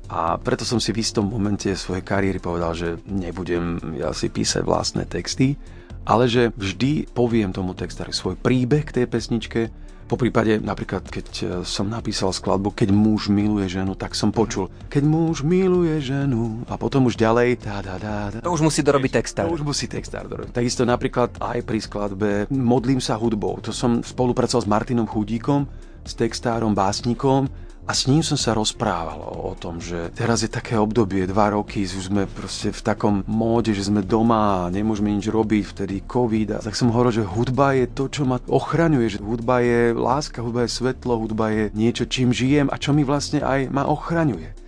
A preto som si v istom momente svojej kariéry povedal, že nebudem ja si písať vlastné texty, ale že vždy poviem tomu textári svoj príbeh k tej pesničke, po prípade napríklad, keď e, som napísal skladbu Keď muž miluje ženu, tak som počul Keď muž miluje ženu a potom už ďalej tá, tá, tá, tá. To už musí dorobiť textár. To už musí textár dorobiť. Takisto napríklad aj pri skladbe Modlím sa hudbou. To som spolupracoval s Martinom Chudíkom, s textárom, básnikom a s ním som sa rozprával o, tom, že teraz je také obdobie, dva roky, už sme proste v takom móde, že sme doma a nemôžeme nič robiť, vtedy covid. A tak som hovoril, že hudba je to, čo ma ochraňuje, že hudba je láska, hudba je svetlo, hudba je niečo, čím žijem a čo mi vlastne aj ma ochraňuje.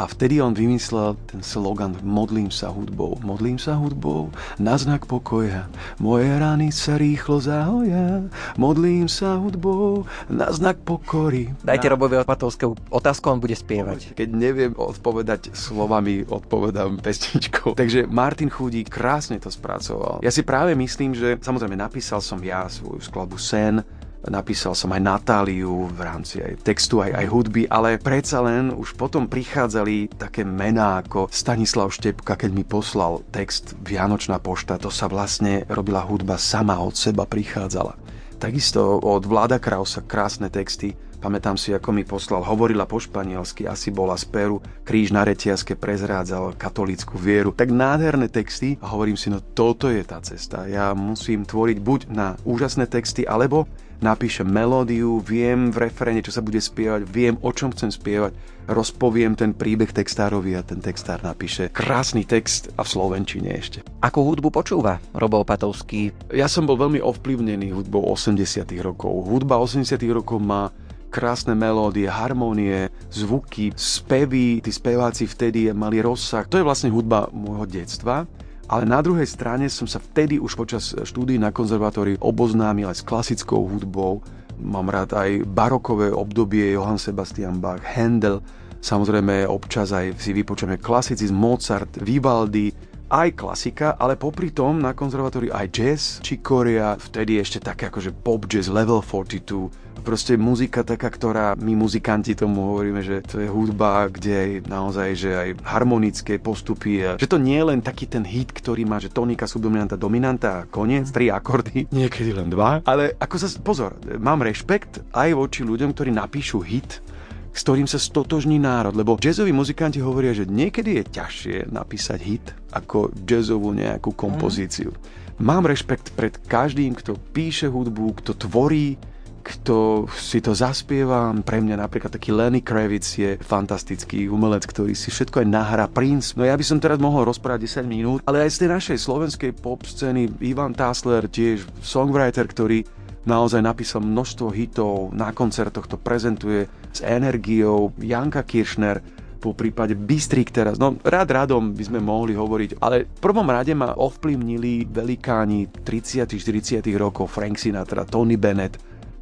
A vtedy on vymyslel ten slogan Modlím sa hudbou, modlím sa hudbou na znak pokoja. Moje rany sa rýchlo zahoja, modlím sa hudbou na znak pokory. Dajte na... Robovi Opatovskému otázku, on bude spievať. Keď neviem odpovedať slovami, odpovedám pesničkou. Takže Martin Chudík krásne to spracoval. Ja si práve myslím, že samozrejme napísal som ja svoju skladbu Sen, napísal som aj Natáliu v rámci aj textu, aj, aj hudby, ale predsa len už potom prichádzali také mená ako Stanislav Štepka, keď mi poslal text Vianočná pošta, to sa vlastne robila hudba sama od seba prichádzala. Takisto od Vláda Krausa krásne texty. Pamätám si, ako mi poslal, hovorila po španielsky, asi bola z Peru, kríž na retiaske prezrádzal katolícku vieru. Tak nádherné texty a hovorím si, no toto je tá cesta. Ja musím tvoriť buď na úžasné texty, alebo napíšem melódiu, viem v referene, čo sa bude spievať, viem, o čom chcem spievať, rozpoviem ten príbeh textárovi a ten textár napíše krásny text a v slovenčine ešte. Akú hudbu počúva Robo Opatovský? Ja som bol veľmi ovplyvnený hudbou 80 rokov. Hudba 80 rokov má krásne melódie, harmonie, zvuky, spevy, tí speváci vtedy mali rozsah. To je vlastne hudba môjho detstva. Ale na druhej strane som sa vtedy už počas štúdií na konzervatóriu oboznámil aj s klasickou hudbou. Mám rád aj barokové obdobie Johann Sebastian Bach, Handel, samozrejme občas aj si vypočujeme klasicizm, Mozart, Vivaldi, aj klasika, ale popri tom na konzervatóriu aj jazz, či Korea, vtedy ešte také akože pop jazz, level 42, proste muzika taká, ktorá my muzikanti tomu hovoríme, že to je hudba, kde je naozaj, že aj harmonické postupy, a že to nie je len taký ten hit, ktorý má, že tonika, subdominanta, dominanta a koniec, tri akordy, (laughs) niekedy len dva. Ale ako sa, pozor, mám rešpekt aj voči ľuďom, ktorí napíšu hit, s ktorým sa stotožní národ, lebo jazzoví muzikanti hovoria, že niekedy je ťažšie napísať hit ako jazzovú nejakú kompozíciu. Mm. Mám rešpekt pred každým, kto píše hudbu, kto tvorí, kto si to zaspieva. Pre mňa napríklad taký Lenny Kravitz je fantastický umelec, ktorý si všetko aj nahrá. Prince, no ja by som teraz mohol rozprávať 10 minút, ale aj z tej našej slovenskej pop scény Ivan Tasler, tiež songwriter, ktorý naozaj napísal množstvo hitov, na koncertoch to prezentuje s energiou, Janka Kiršner, po prípade Bystrik teraz. No rád radom by sme mohli hovoriť, ale v prvom rade ma ovplyvnili velikáni 30 40 rokov Frank Sinatra, Tony Bennett,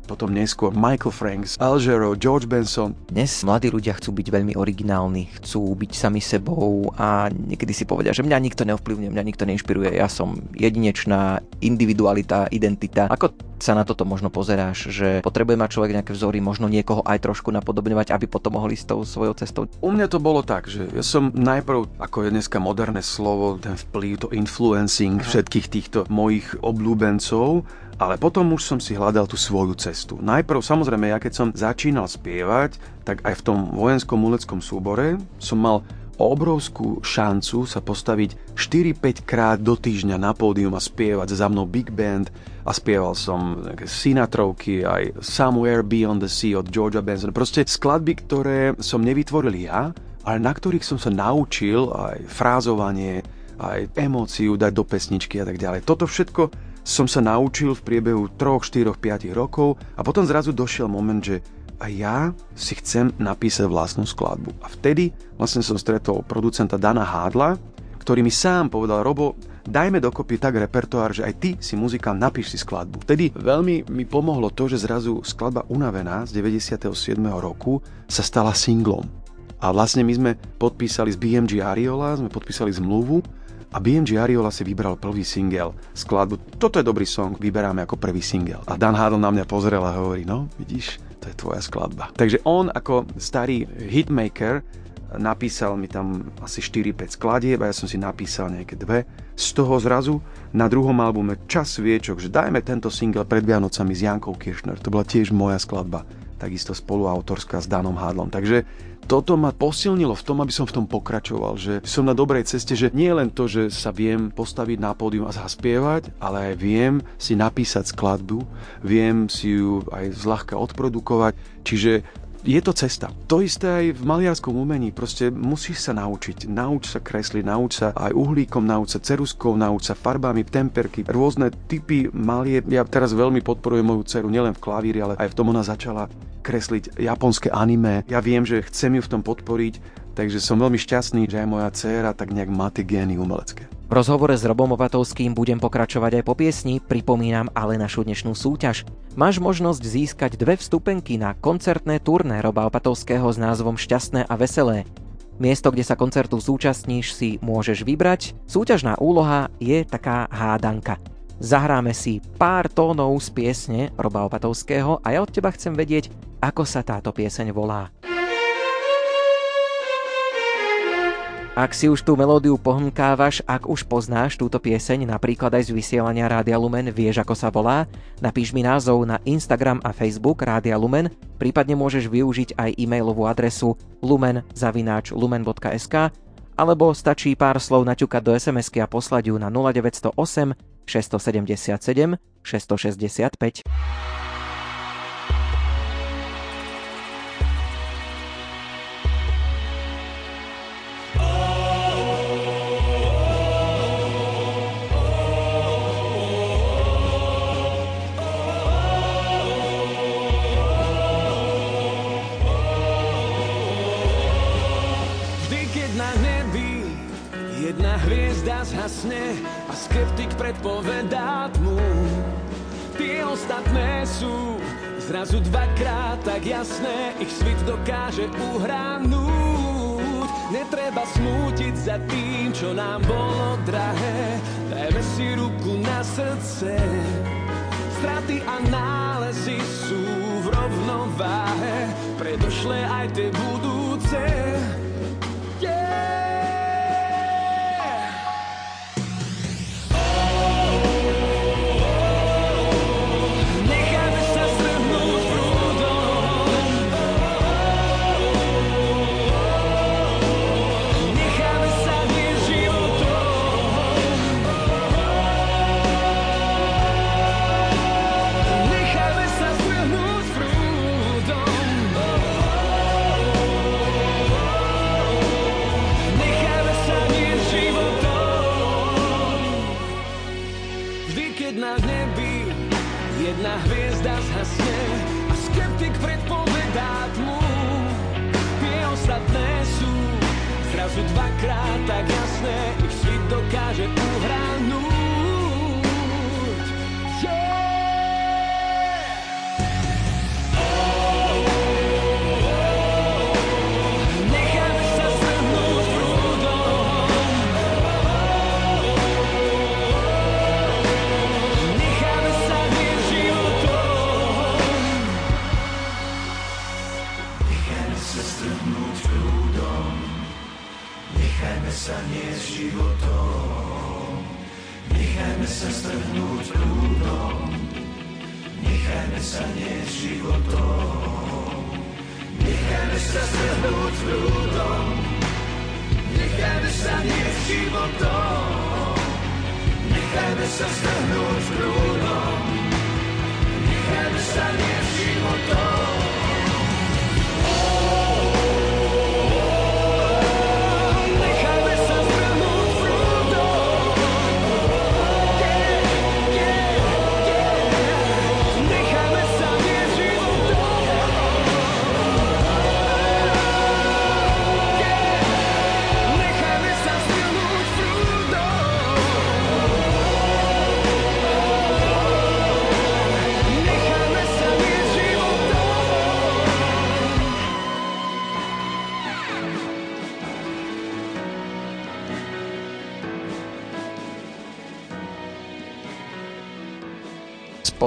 potom neskôr Michael Franks, Al Jarreau, George Benson. Dnes mladí ľudia chcú byť veľmi originálni, chcú byť sami sebou a niekedy si povedia, že mňa nikto neovplyvňuje, mňa nikto neinšpiruje, ja som jedinečná individualita, identita. Ako sa na toto možno pozeráš, že potrebuje mať človek nejaké vzory, možno niekoho aj trošku napodobňovať, aby potom mohli s tou svojou cestou? U mňa to bolo tak, že ja som najprv, ako je dneska moderné slovo, ten vplyv, to influencing všetkých týchto mojich obľúbencov, ale potom už som si hľadal tú svoju cestu. Najprv, samozrejme, ja keď som začínal spievať, tak aj v tom vojenskom uleckom súbore som mal obrovskú šancu sa postaviť 4-5 krát do týždňa na pódium a spievať za mnou big band a spieval som Sinatrovky, aj Somewhere Beyond the Sea od Georgia Benson. Proste skladby, ktoré som nevytvoril ja, ale na ktorých som sa naučil aj frázovanie, aj emóciu dať do pesničky a tak ďalej. Toto všetko som sa naučil v priebehu 3, 4, 5 rokov a potom zrazu došiel moment, že a ja si chcem napísať vlastnú skladbu. A vtedy vlastne som stretol producenta Dana Hádla, ktorý mi sám povedal, Robo, dajme dokopy tak repertoár, že aj ty si muzikál, napíš si skladbu. Vtedy veľmi mi pomohlo to, že zrazu skladba Unavená z 97. roku sa stala singlom. A vlastne my sme podpísali z BMG Ariola, sme podpísali zmluvu a BMG Ariola si vybral prvý single, skladbu. Toto je dobrý song, vyberáme ako prvý single. A Dan Hadl na mňa pozrel a hovorí, no vidíš, to je tvoja skladba. Takže on ako starý hitmaker napísal mi tam asi 4-5 skladieb a ja som si napísal nejaké dve. Z toho zrazu na druhom albume Čas viečok, že dajme tento single pred Vianocami s Jankou Kiršner. To bola tiež moja skladba takisto spoluautorská s Danom Hádlom. Takže toto ma posilnilo v tom, aby som v tom pokračoval, že som na dobrej ceste, že nie len to, že sa viem postaviť na pódium a zaspievať, ale aj viem si napísať skladbu, viem si ju aj zľahka odprodukovať, čiže je to cesta. To isté aj v maliarskom umení. Proste musíš sa naučiť. Nauč sa kresliť, nauč sa aj uhlíkom, nauč sa ceruskou, nauč sa farbami, temperky, rôzne typy malie. Ja teraz veľmi podporujem moju dceru nielen v klavíri, ale aj v tom ona začala kresliť japonské anime. Ja viem, že chcem ju v tom podporiť, takže som veľmi šťastný, že aj moja dcéra tak nejak má tie gény umelecké. V rozhovore s Robom Opatovským budem pokračovať aj po piesni, pripomínam ale našu dnešnú súťaž. Máš možnosť získať dve vstupenky na koncertné turné Roba Opatovského s názvom Šťastné a veselé. Miesto, kde sa koncertu zúčastníš, si môžeš vybrať. Súťažná úloha je taká hádanka. Zahráme si pár tónov z piesne Roba Opatovského a ja od teba chcem vedieť, ako sa táto pieseň volá. Ak si už tú melódiu pohmkávaš, ak už poznáš túto pieseň, napríklad aj z vysielania Rádia Lumen, vieš ako sa volá, napíš mi názov na Instagram a Facebook Rádia Lumen, prípadne môžeš využiť aj e-mailovú adresu lumen.lumen.sk alebo stačí pár slov naťukať do SMS-ky a poslať ju na 0908 677 665. zhasne a skeptik predpovedá tmu. Tie ostatné sú zrazu dvakrát tak jasné, ich svit dokáže uhránúť. Netreba smútiť za tým, čo nám bolo drahé, dajme si ruku na srdce. Straty a nálezy sú v rovnováhe, predošle aj tie budúce. sú dvakrát tak jasné, ich svit dokáže uhrať.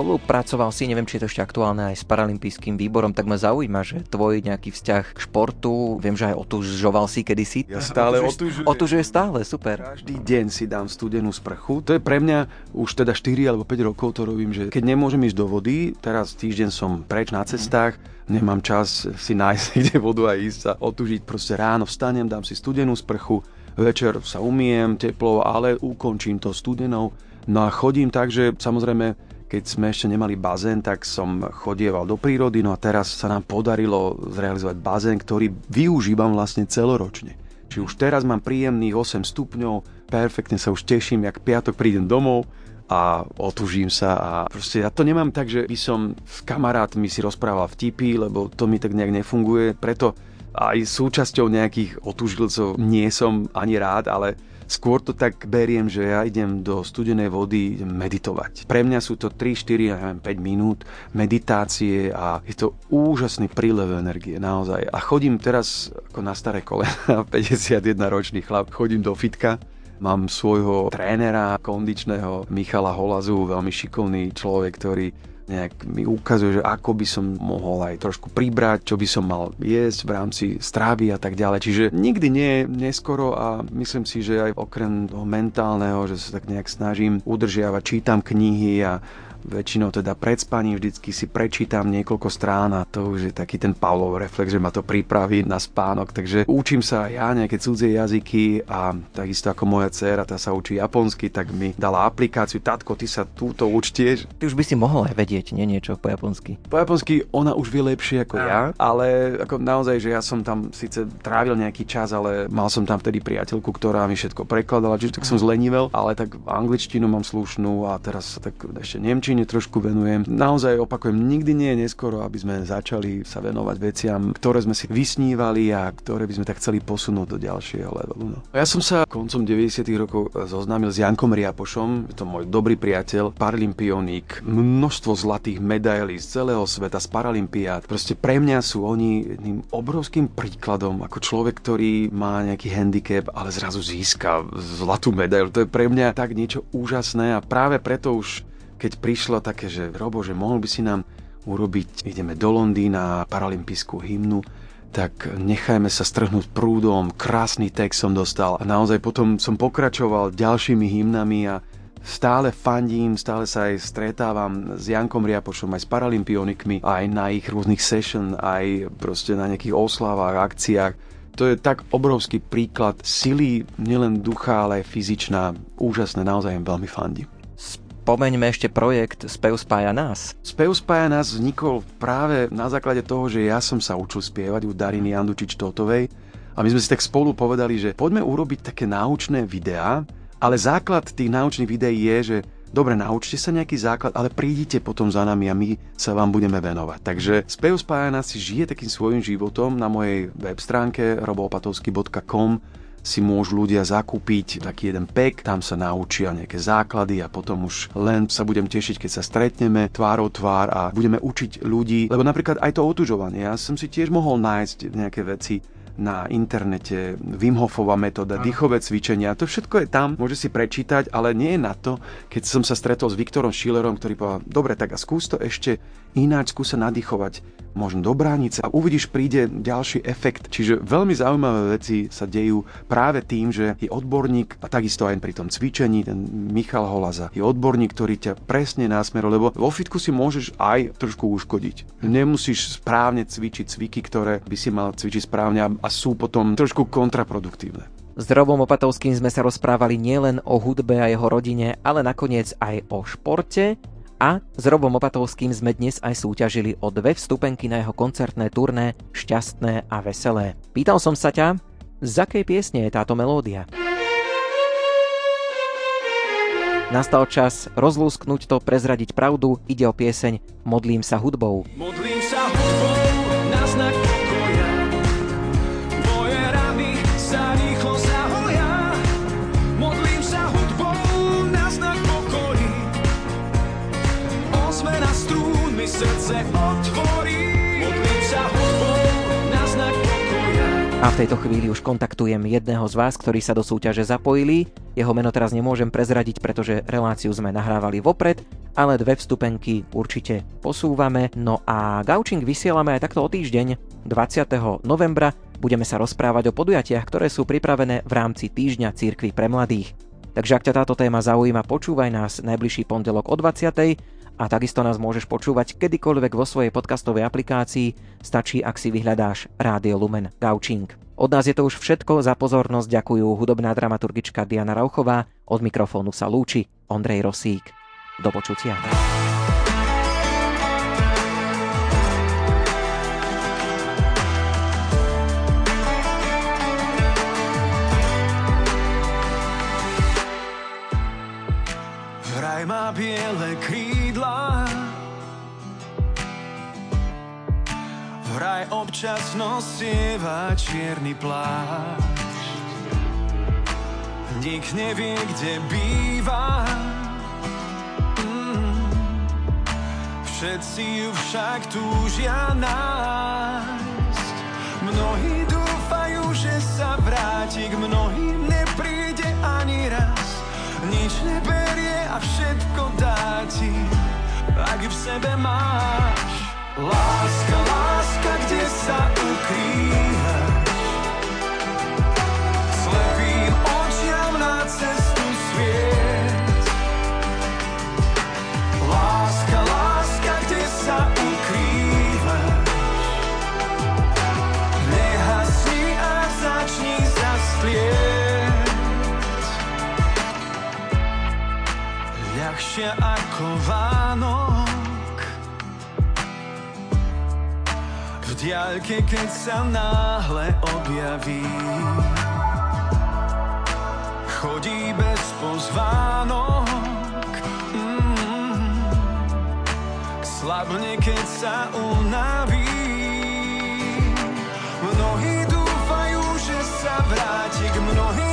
Spolupracoval si, neviem, či je to ešte aktuálne aj s Paralympijským výborom, tak ma zaujíma, že tvoj nejaký vzťah k športu, viem, že aj otužoval si kedysi. Ja stále otužujem. Otužuje stále, super. Každý deň si dám studenú sprchu. To je pre mňa už teda 4 alebo 5 rokov to robím, že keď nemôžem ísť do vody, teraz týždeň som preč na cestách, nemám čas si nájsť (laughs) kde vodu a ísť sa otužiť. Proste ráno vstanem, dám si studenú sprchu, večer sa umiem teplo, ale ukončím to studenou. No a chodím tak, že samozrejme keď sme ešte nemali bazén, tak som chodieval do prírody, no a teraz sa nám podarilo zrealizovať bazén, ktorý využívam vlastne celoročne. Či už teraz mám príjemných 8 stupňov, perfektne sa už teším, jak piatok prídem domov a otužím sa a proste ja to nemám tak, že by som s kamarátmi si rozprával vtipy, lebo to mi tak nejak nefunguje, preto aj súčasťou nejakých otužilcov nie som ani rád, ale Skôr to tak beriem, že ja idem do studenej vody meditovať. Pre mňa sú to 3, 4, 5 minút meditácie a je to úžasný prílev energie, naozaj. A chodím teraz ako na staré kolena, (laughs) 51 ročný chlap, chodím do fitka, Mám svojho trénera kondičného Michala Holazu, veľmi šikovný človek, ktorý nejak mi ukazuje, že ako by som mohol aj trošku pribrať, čo by som mal jesť v rámci strávy a tak ďalej. Čiže nikdy nie je neskoro a myslím si, že aj okrem toho mentálneho, že sa tak nejak snažím udržiavať, čítam knihy a väčšinou teda pred spaním vždycky si prečítam niekoľko strán a to už je taký ten Pavlov reflex, že ma to pripraví na spánok. Takže učím sa aj ja nejaké cudzie jazyky a takisto ako moja dcéra, tá sa učí japonsky, tak mi dala aplikáciu. Tatko, ty sa túto učtieš. Ty už by si mohol aj vedieť, nie niečo po japonsky. Po japonsky ona už vie lepšie ako ja, ale ako naozaj, že ja som tam síce trávil nejaký čas, ale mal som tam vtedy priateľku, ktorá mi všetko prekladala, čiže tak som zlenivel, ale tak angličtinu mám slušnú a teraz tak ešte nemčinu Nemčine trošku venujem. Naozaj opakujem, nikdy nie je neskoro, aby sme začali sa venovať veciam, ktoré sme si vysnívali a ktoré by sme tak chceli posunúť do ďalšieho levelu. No. Ja som sa koncom 90. rokov zoznámil s Jankom Riapošom, je to môj dobrý priateľ, paralympionik, množstvo zlatých medailí z celého sveta, z paralympiád. Proste pre mňa sú oni jedným obrovským príkladom ako človek, ktorý má nejaký handicap, ale zrazu získa zlatú medailu. To je pre mňa tak niečo úžasné a práve preto už keď prišlo také, že Robo, že mohol by si nám urobiť, ideme do Londýna, paralympijskú hymnu, tak nechajme sa strhnúť prúdom, krásny text som dostal a naozaj potom som pokračoval ďalšími hymnami a stále fandím, stále sa aj stretávam s Jankom Riapošom, aj s paralympionikmi, aj na ich rôznych session, aj proste na nejakých oslavách, akciách. To je tak obrovský príklad sily, nielen ducha, ale aj fyzičná. Úžasné, naozaj veľmi fandím. Spomeňme ešte projekt Spev spája nás. Spev spája nás vznikol práve na základe toho, že ja som sa učil spievať u Dariny Jandučič-Totovej a my sme si tak spolu povedali, že poďme urobiť také náučné videá, ale základ tých náučných videí je, že dobre, naučte sa nejaký základ, ale prídite potom za nami a my sa vám budeme venovať. Takže Spev spája nás si žije takým svojim životom na mojej web stránke robopatovsky.com si môžu ľudia zakúpiť taký jeden pek, tam sa naučia nejaké základy a potom už len sa budem tešiť, keď sa stretneme tvárou tvár a budeme učiť ľudí, lebo napríklad aj to otužovanie, ja som si tiež mohol nájsť nejaké veci, na internete, Wim metóda, dýchové cvičenia, to všetko je tam, môže si prečítať, ale nie je na to, keď som sa stretol s Viktorom Schillerom, ktorý povedal, dobre, tak a skús to ešte ináč, skúsa nadýchovať možno do bránice a uvidíš, príde ďalší efekt. Čiže veľmi zaujímavé veci sa dejú práve tým, že je odborník a takisto aj pri tom cvičení, ten Michal Holaza, je odborník, ktorý ťa presne násmeruje, lebo vo fitku si môžeš aj trošku uškodiť. Nemusíš správne cvičiť cviky, ktoré by si mal cvičiť správne a sú potom trošku kontraproduktívne. S Robom Opatovským sme sa rozprávali nielen o hudbe a jeho rodine, ale nakoniec aj o športe a s Robom Opatovským sme dnes aj súťažili o dve vstupenky na jeho koncertné turné Šťastné a veselé. Pýtal som sa ťa, z akej piesne je táto melódia? Nastal čas rozlúsknuť to, prezradiť pravdu, ide o pieseň Modlím sa hudbou. Modlím sa srdce otvorí. A v tejto chvíli už kontaktujem jedného z vás, ktorí sa do súťaže zapojili. Jeho meno teraz nemôžem prezradiť, pretože reláciu sme nahrávali vopred, ale dve vstupenky určite posúvame. No a Gaučing vysielame aj takto o týždeň, 20. novembra. Budeme sa rozprávať o podujatiach, ktoré sú pripravené v rámci týždňa Církvy pre mladých. Takže ak ťa táto téma zaujíma, počúvaj nás najbližší pondelok o 20. a takisto nás môžeš počúvať kedykoľvek vo svojej podcastovej aplikácii, stačí ak si vyhľadáš Rádio Lumen Gaučing. Od nás je to už všetko, za pozornosť ďakujú hudobná dramaturgička Diana Rauchová, od mikrofónu sa lúči Ondrej Rosík. Do počutia. Biele krídla Vraj občas nosieva čierny plášť Nik nevie, kde býva Mm. Všetci ju však túžia nájsť Mnohí dúfajú, že sa vráti K mnohým nepríde ani raz Nič neberie a všetko dá ti Ak v sebe máš. Láska, láska, diaľke, keď sa náhle objaví Chodí bez pozvánok mm. Slabne, keď sa unaví Mnohí dúfajú, že sa vráti K mnohým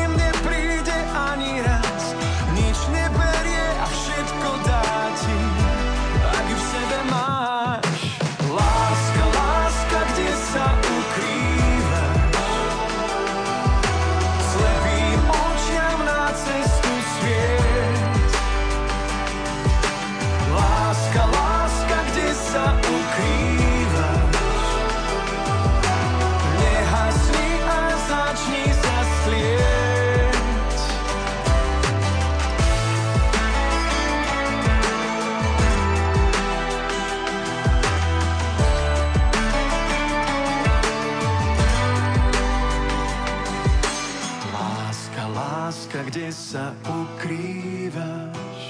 sa ukrývaš?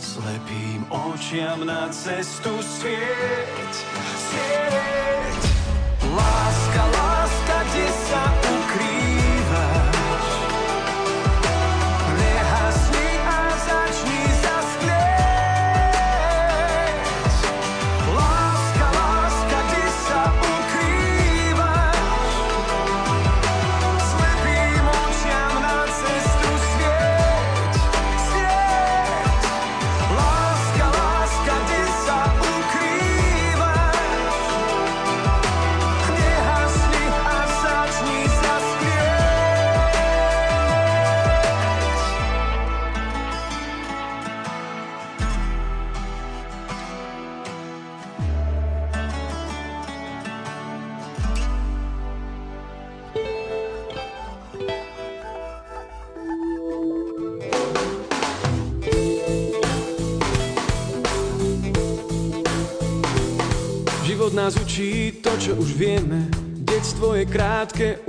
Slepým očiam na cestu svieť, svieť. Láska,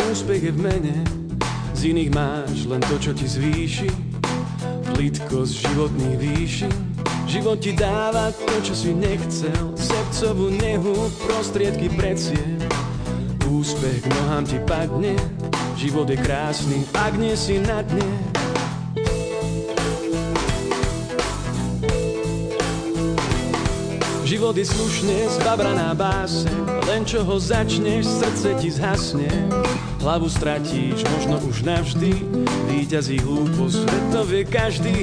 úspech je v mene. Z iných máš len to, čo ti zvýši. Plitkosť životných výši. Život ti dáva to, čo si nechcel. Srdcovú nehu, prostriedky precie. Úspech k nohám ti padne. Život je krásny, ak nie si na dne. Život je slušne zbabraná báse Len čo ho začneš, srdce ti zhasne Hlavu stratíš, možno už navždy. Výťazí hlúposť, veď to vie každý.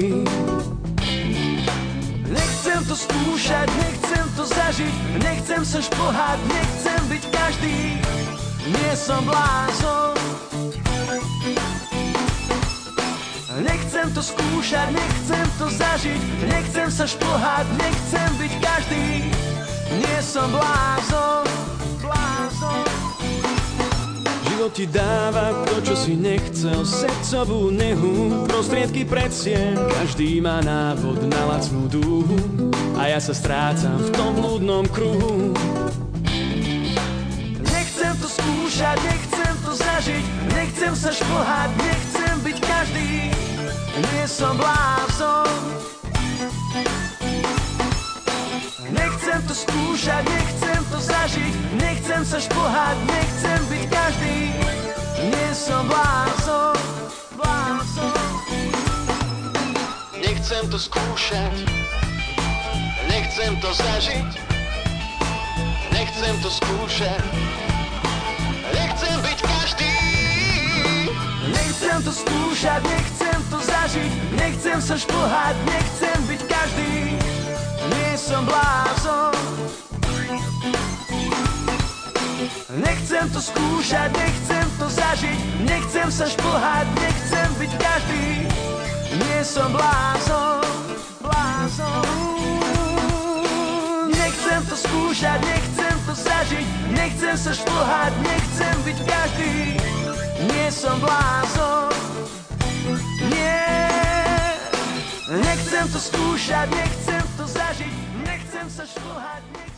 Nechcem to skúšať, nechcem to zažiť Nechcem sa šplhať, nechcem byť každý. Nie som blázon. Nechcem to skúšať, nechcem to zažiť Nechcem sa šplhať, nechcem byť každý. Nie som blázon Život ti dáva to, čo si nechcel. Srdcovú nehu, prostriedky predsie Každý má návod na lacnú dúhu. A ja sa strácam v tom blúdnom kruhu. Nechcem to skúšať, nechcem to zažiť. Nechcem sa šplhať, nechcem byť každý. Nie som blázon Nechcem to skúšať, nechcem zažiť. Nechcem sa šplhať, nechcem byť každý. Nie som blázon, blázon. Nechcem to skúšať, nechcem to zažiť, nechcem to skúšať, nechcem byť každý. Nechcem to skúšať, nechcem to zažiť. Nechcem sa šplhať, nechcem byť každý. Nie som blázon Nechcem to skúšať, nechcem to zažiť Nechcem sa šplhať, nechcem byť každý Nie som blázon, blázon skúšať, nechcem to zažiť, nechcem sa šplhať, nechcem byť každý. Nie som blázon, nie. Nechcem to skúšať, nechcem to zažiť, nechcem sa šplhať, nechcem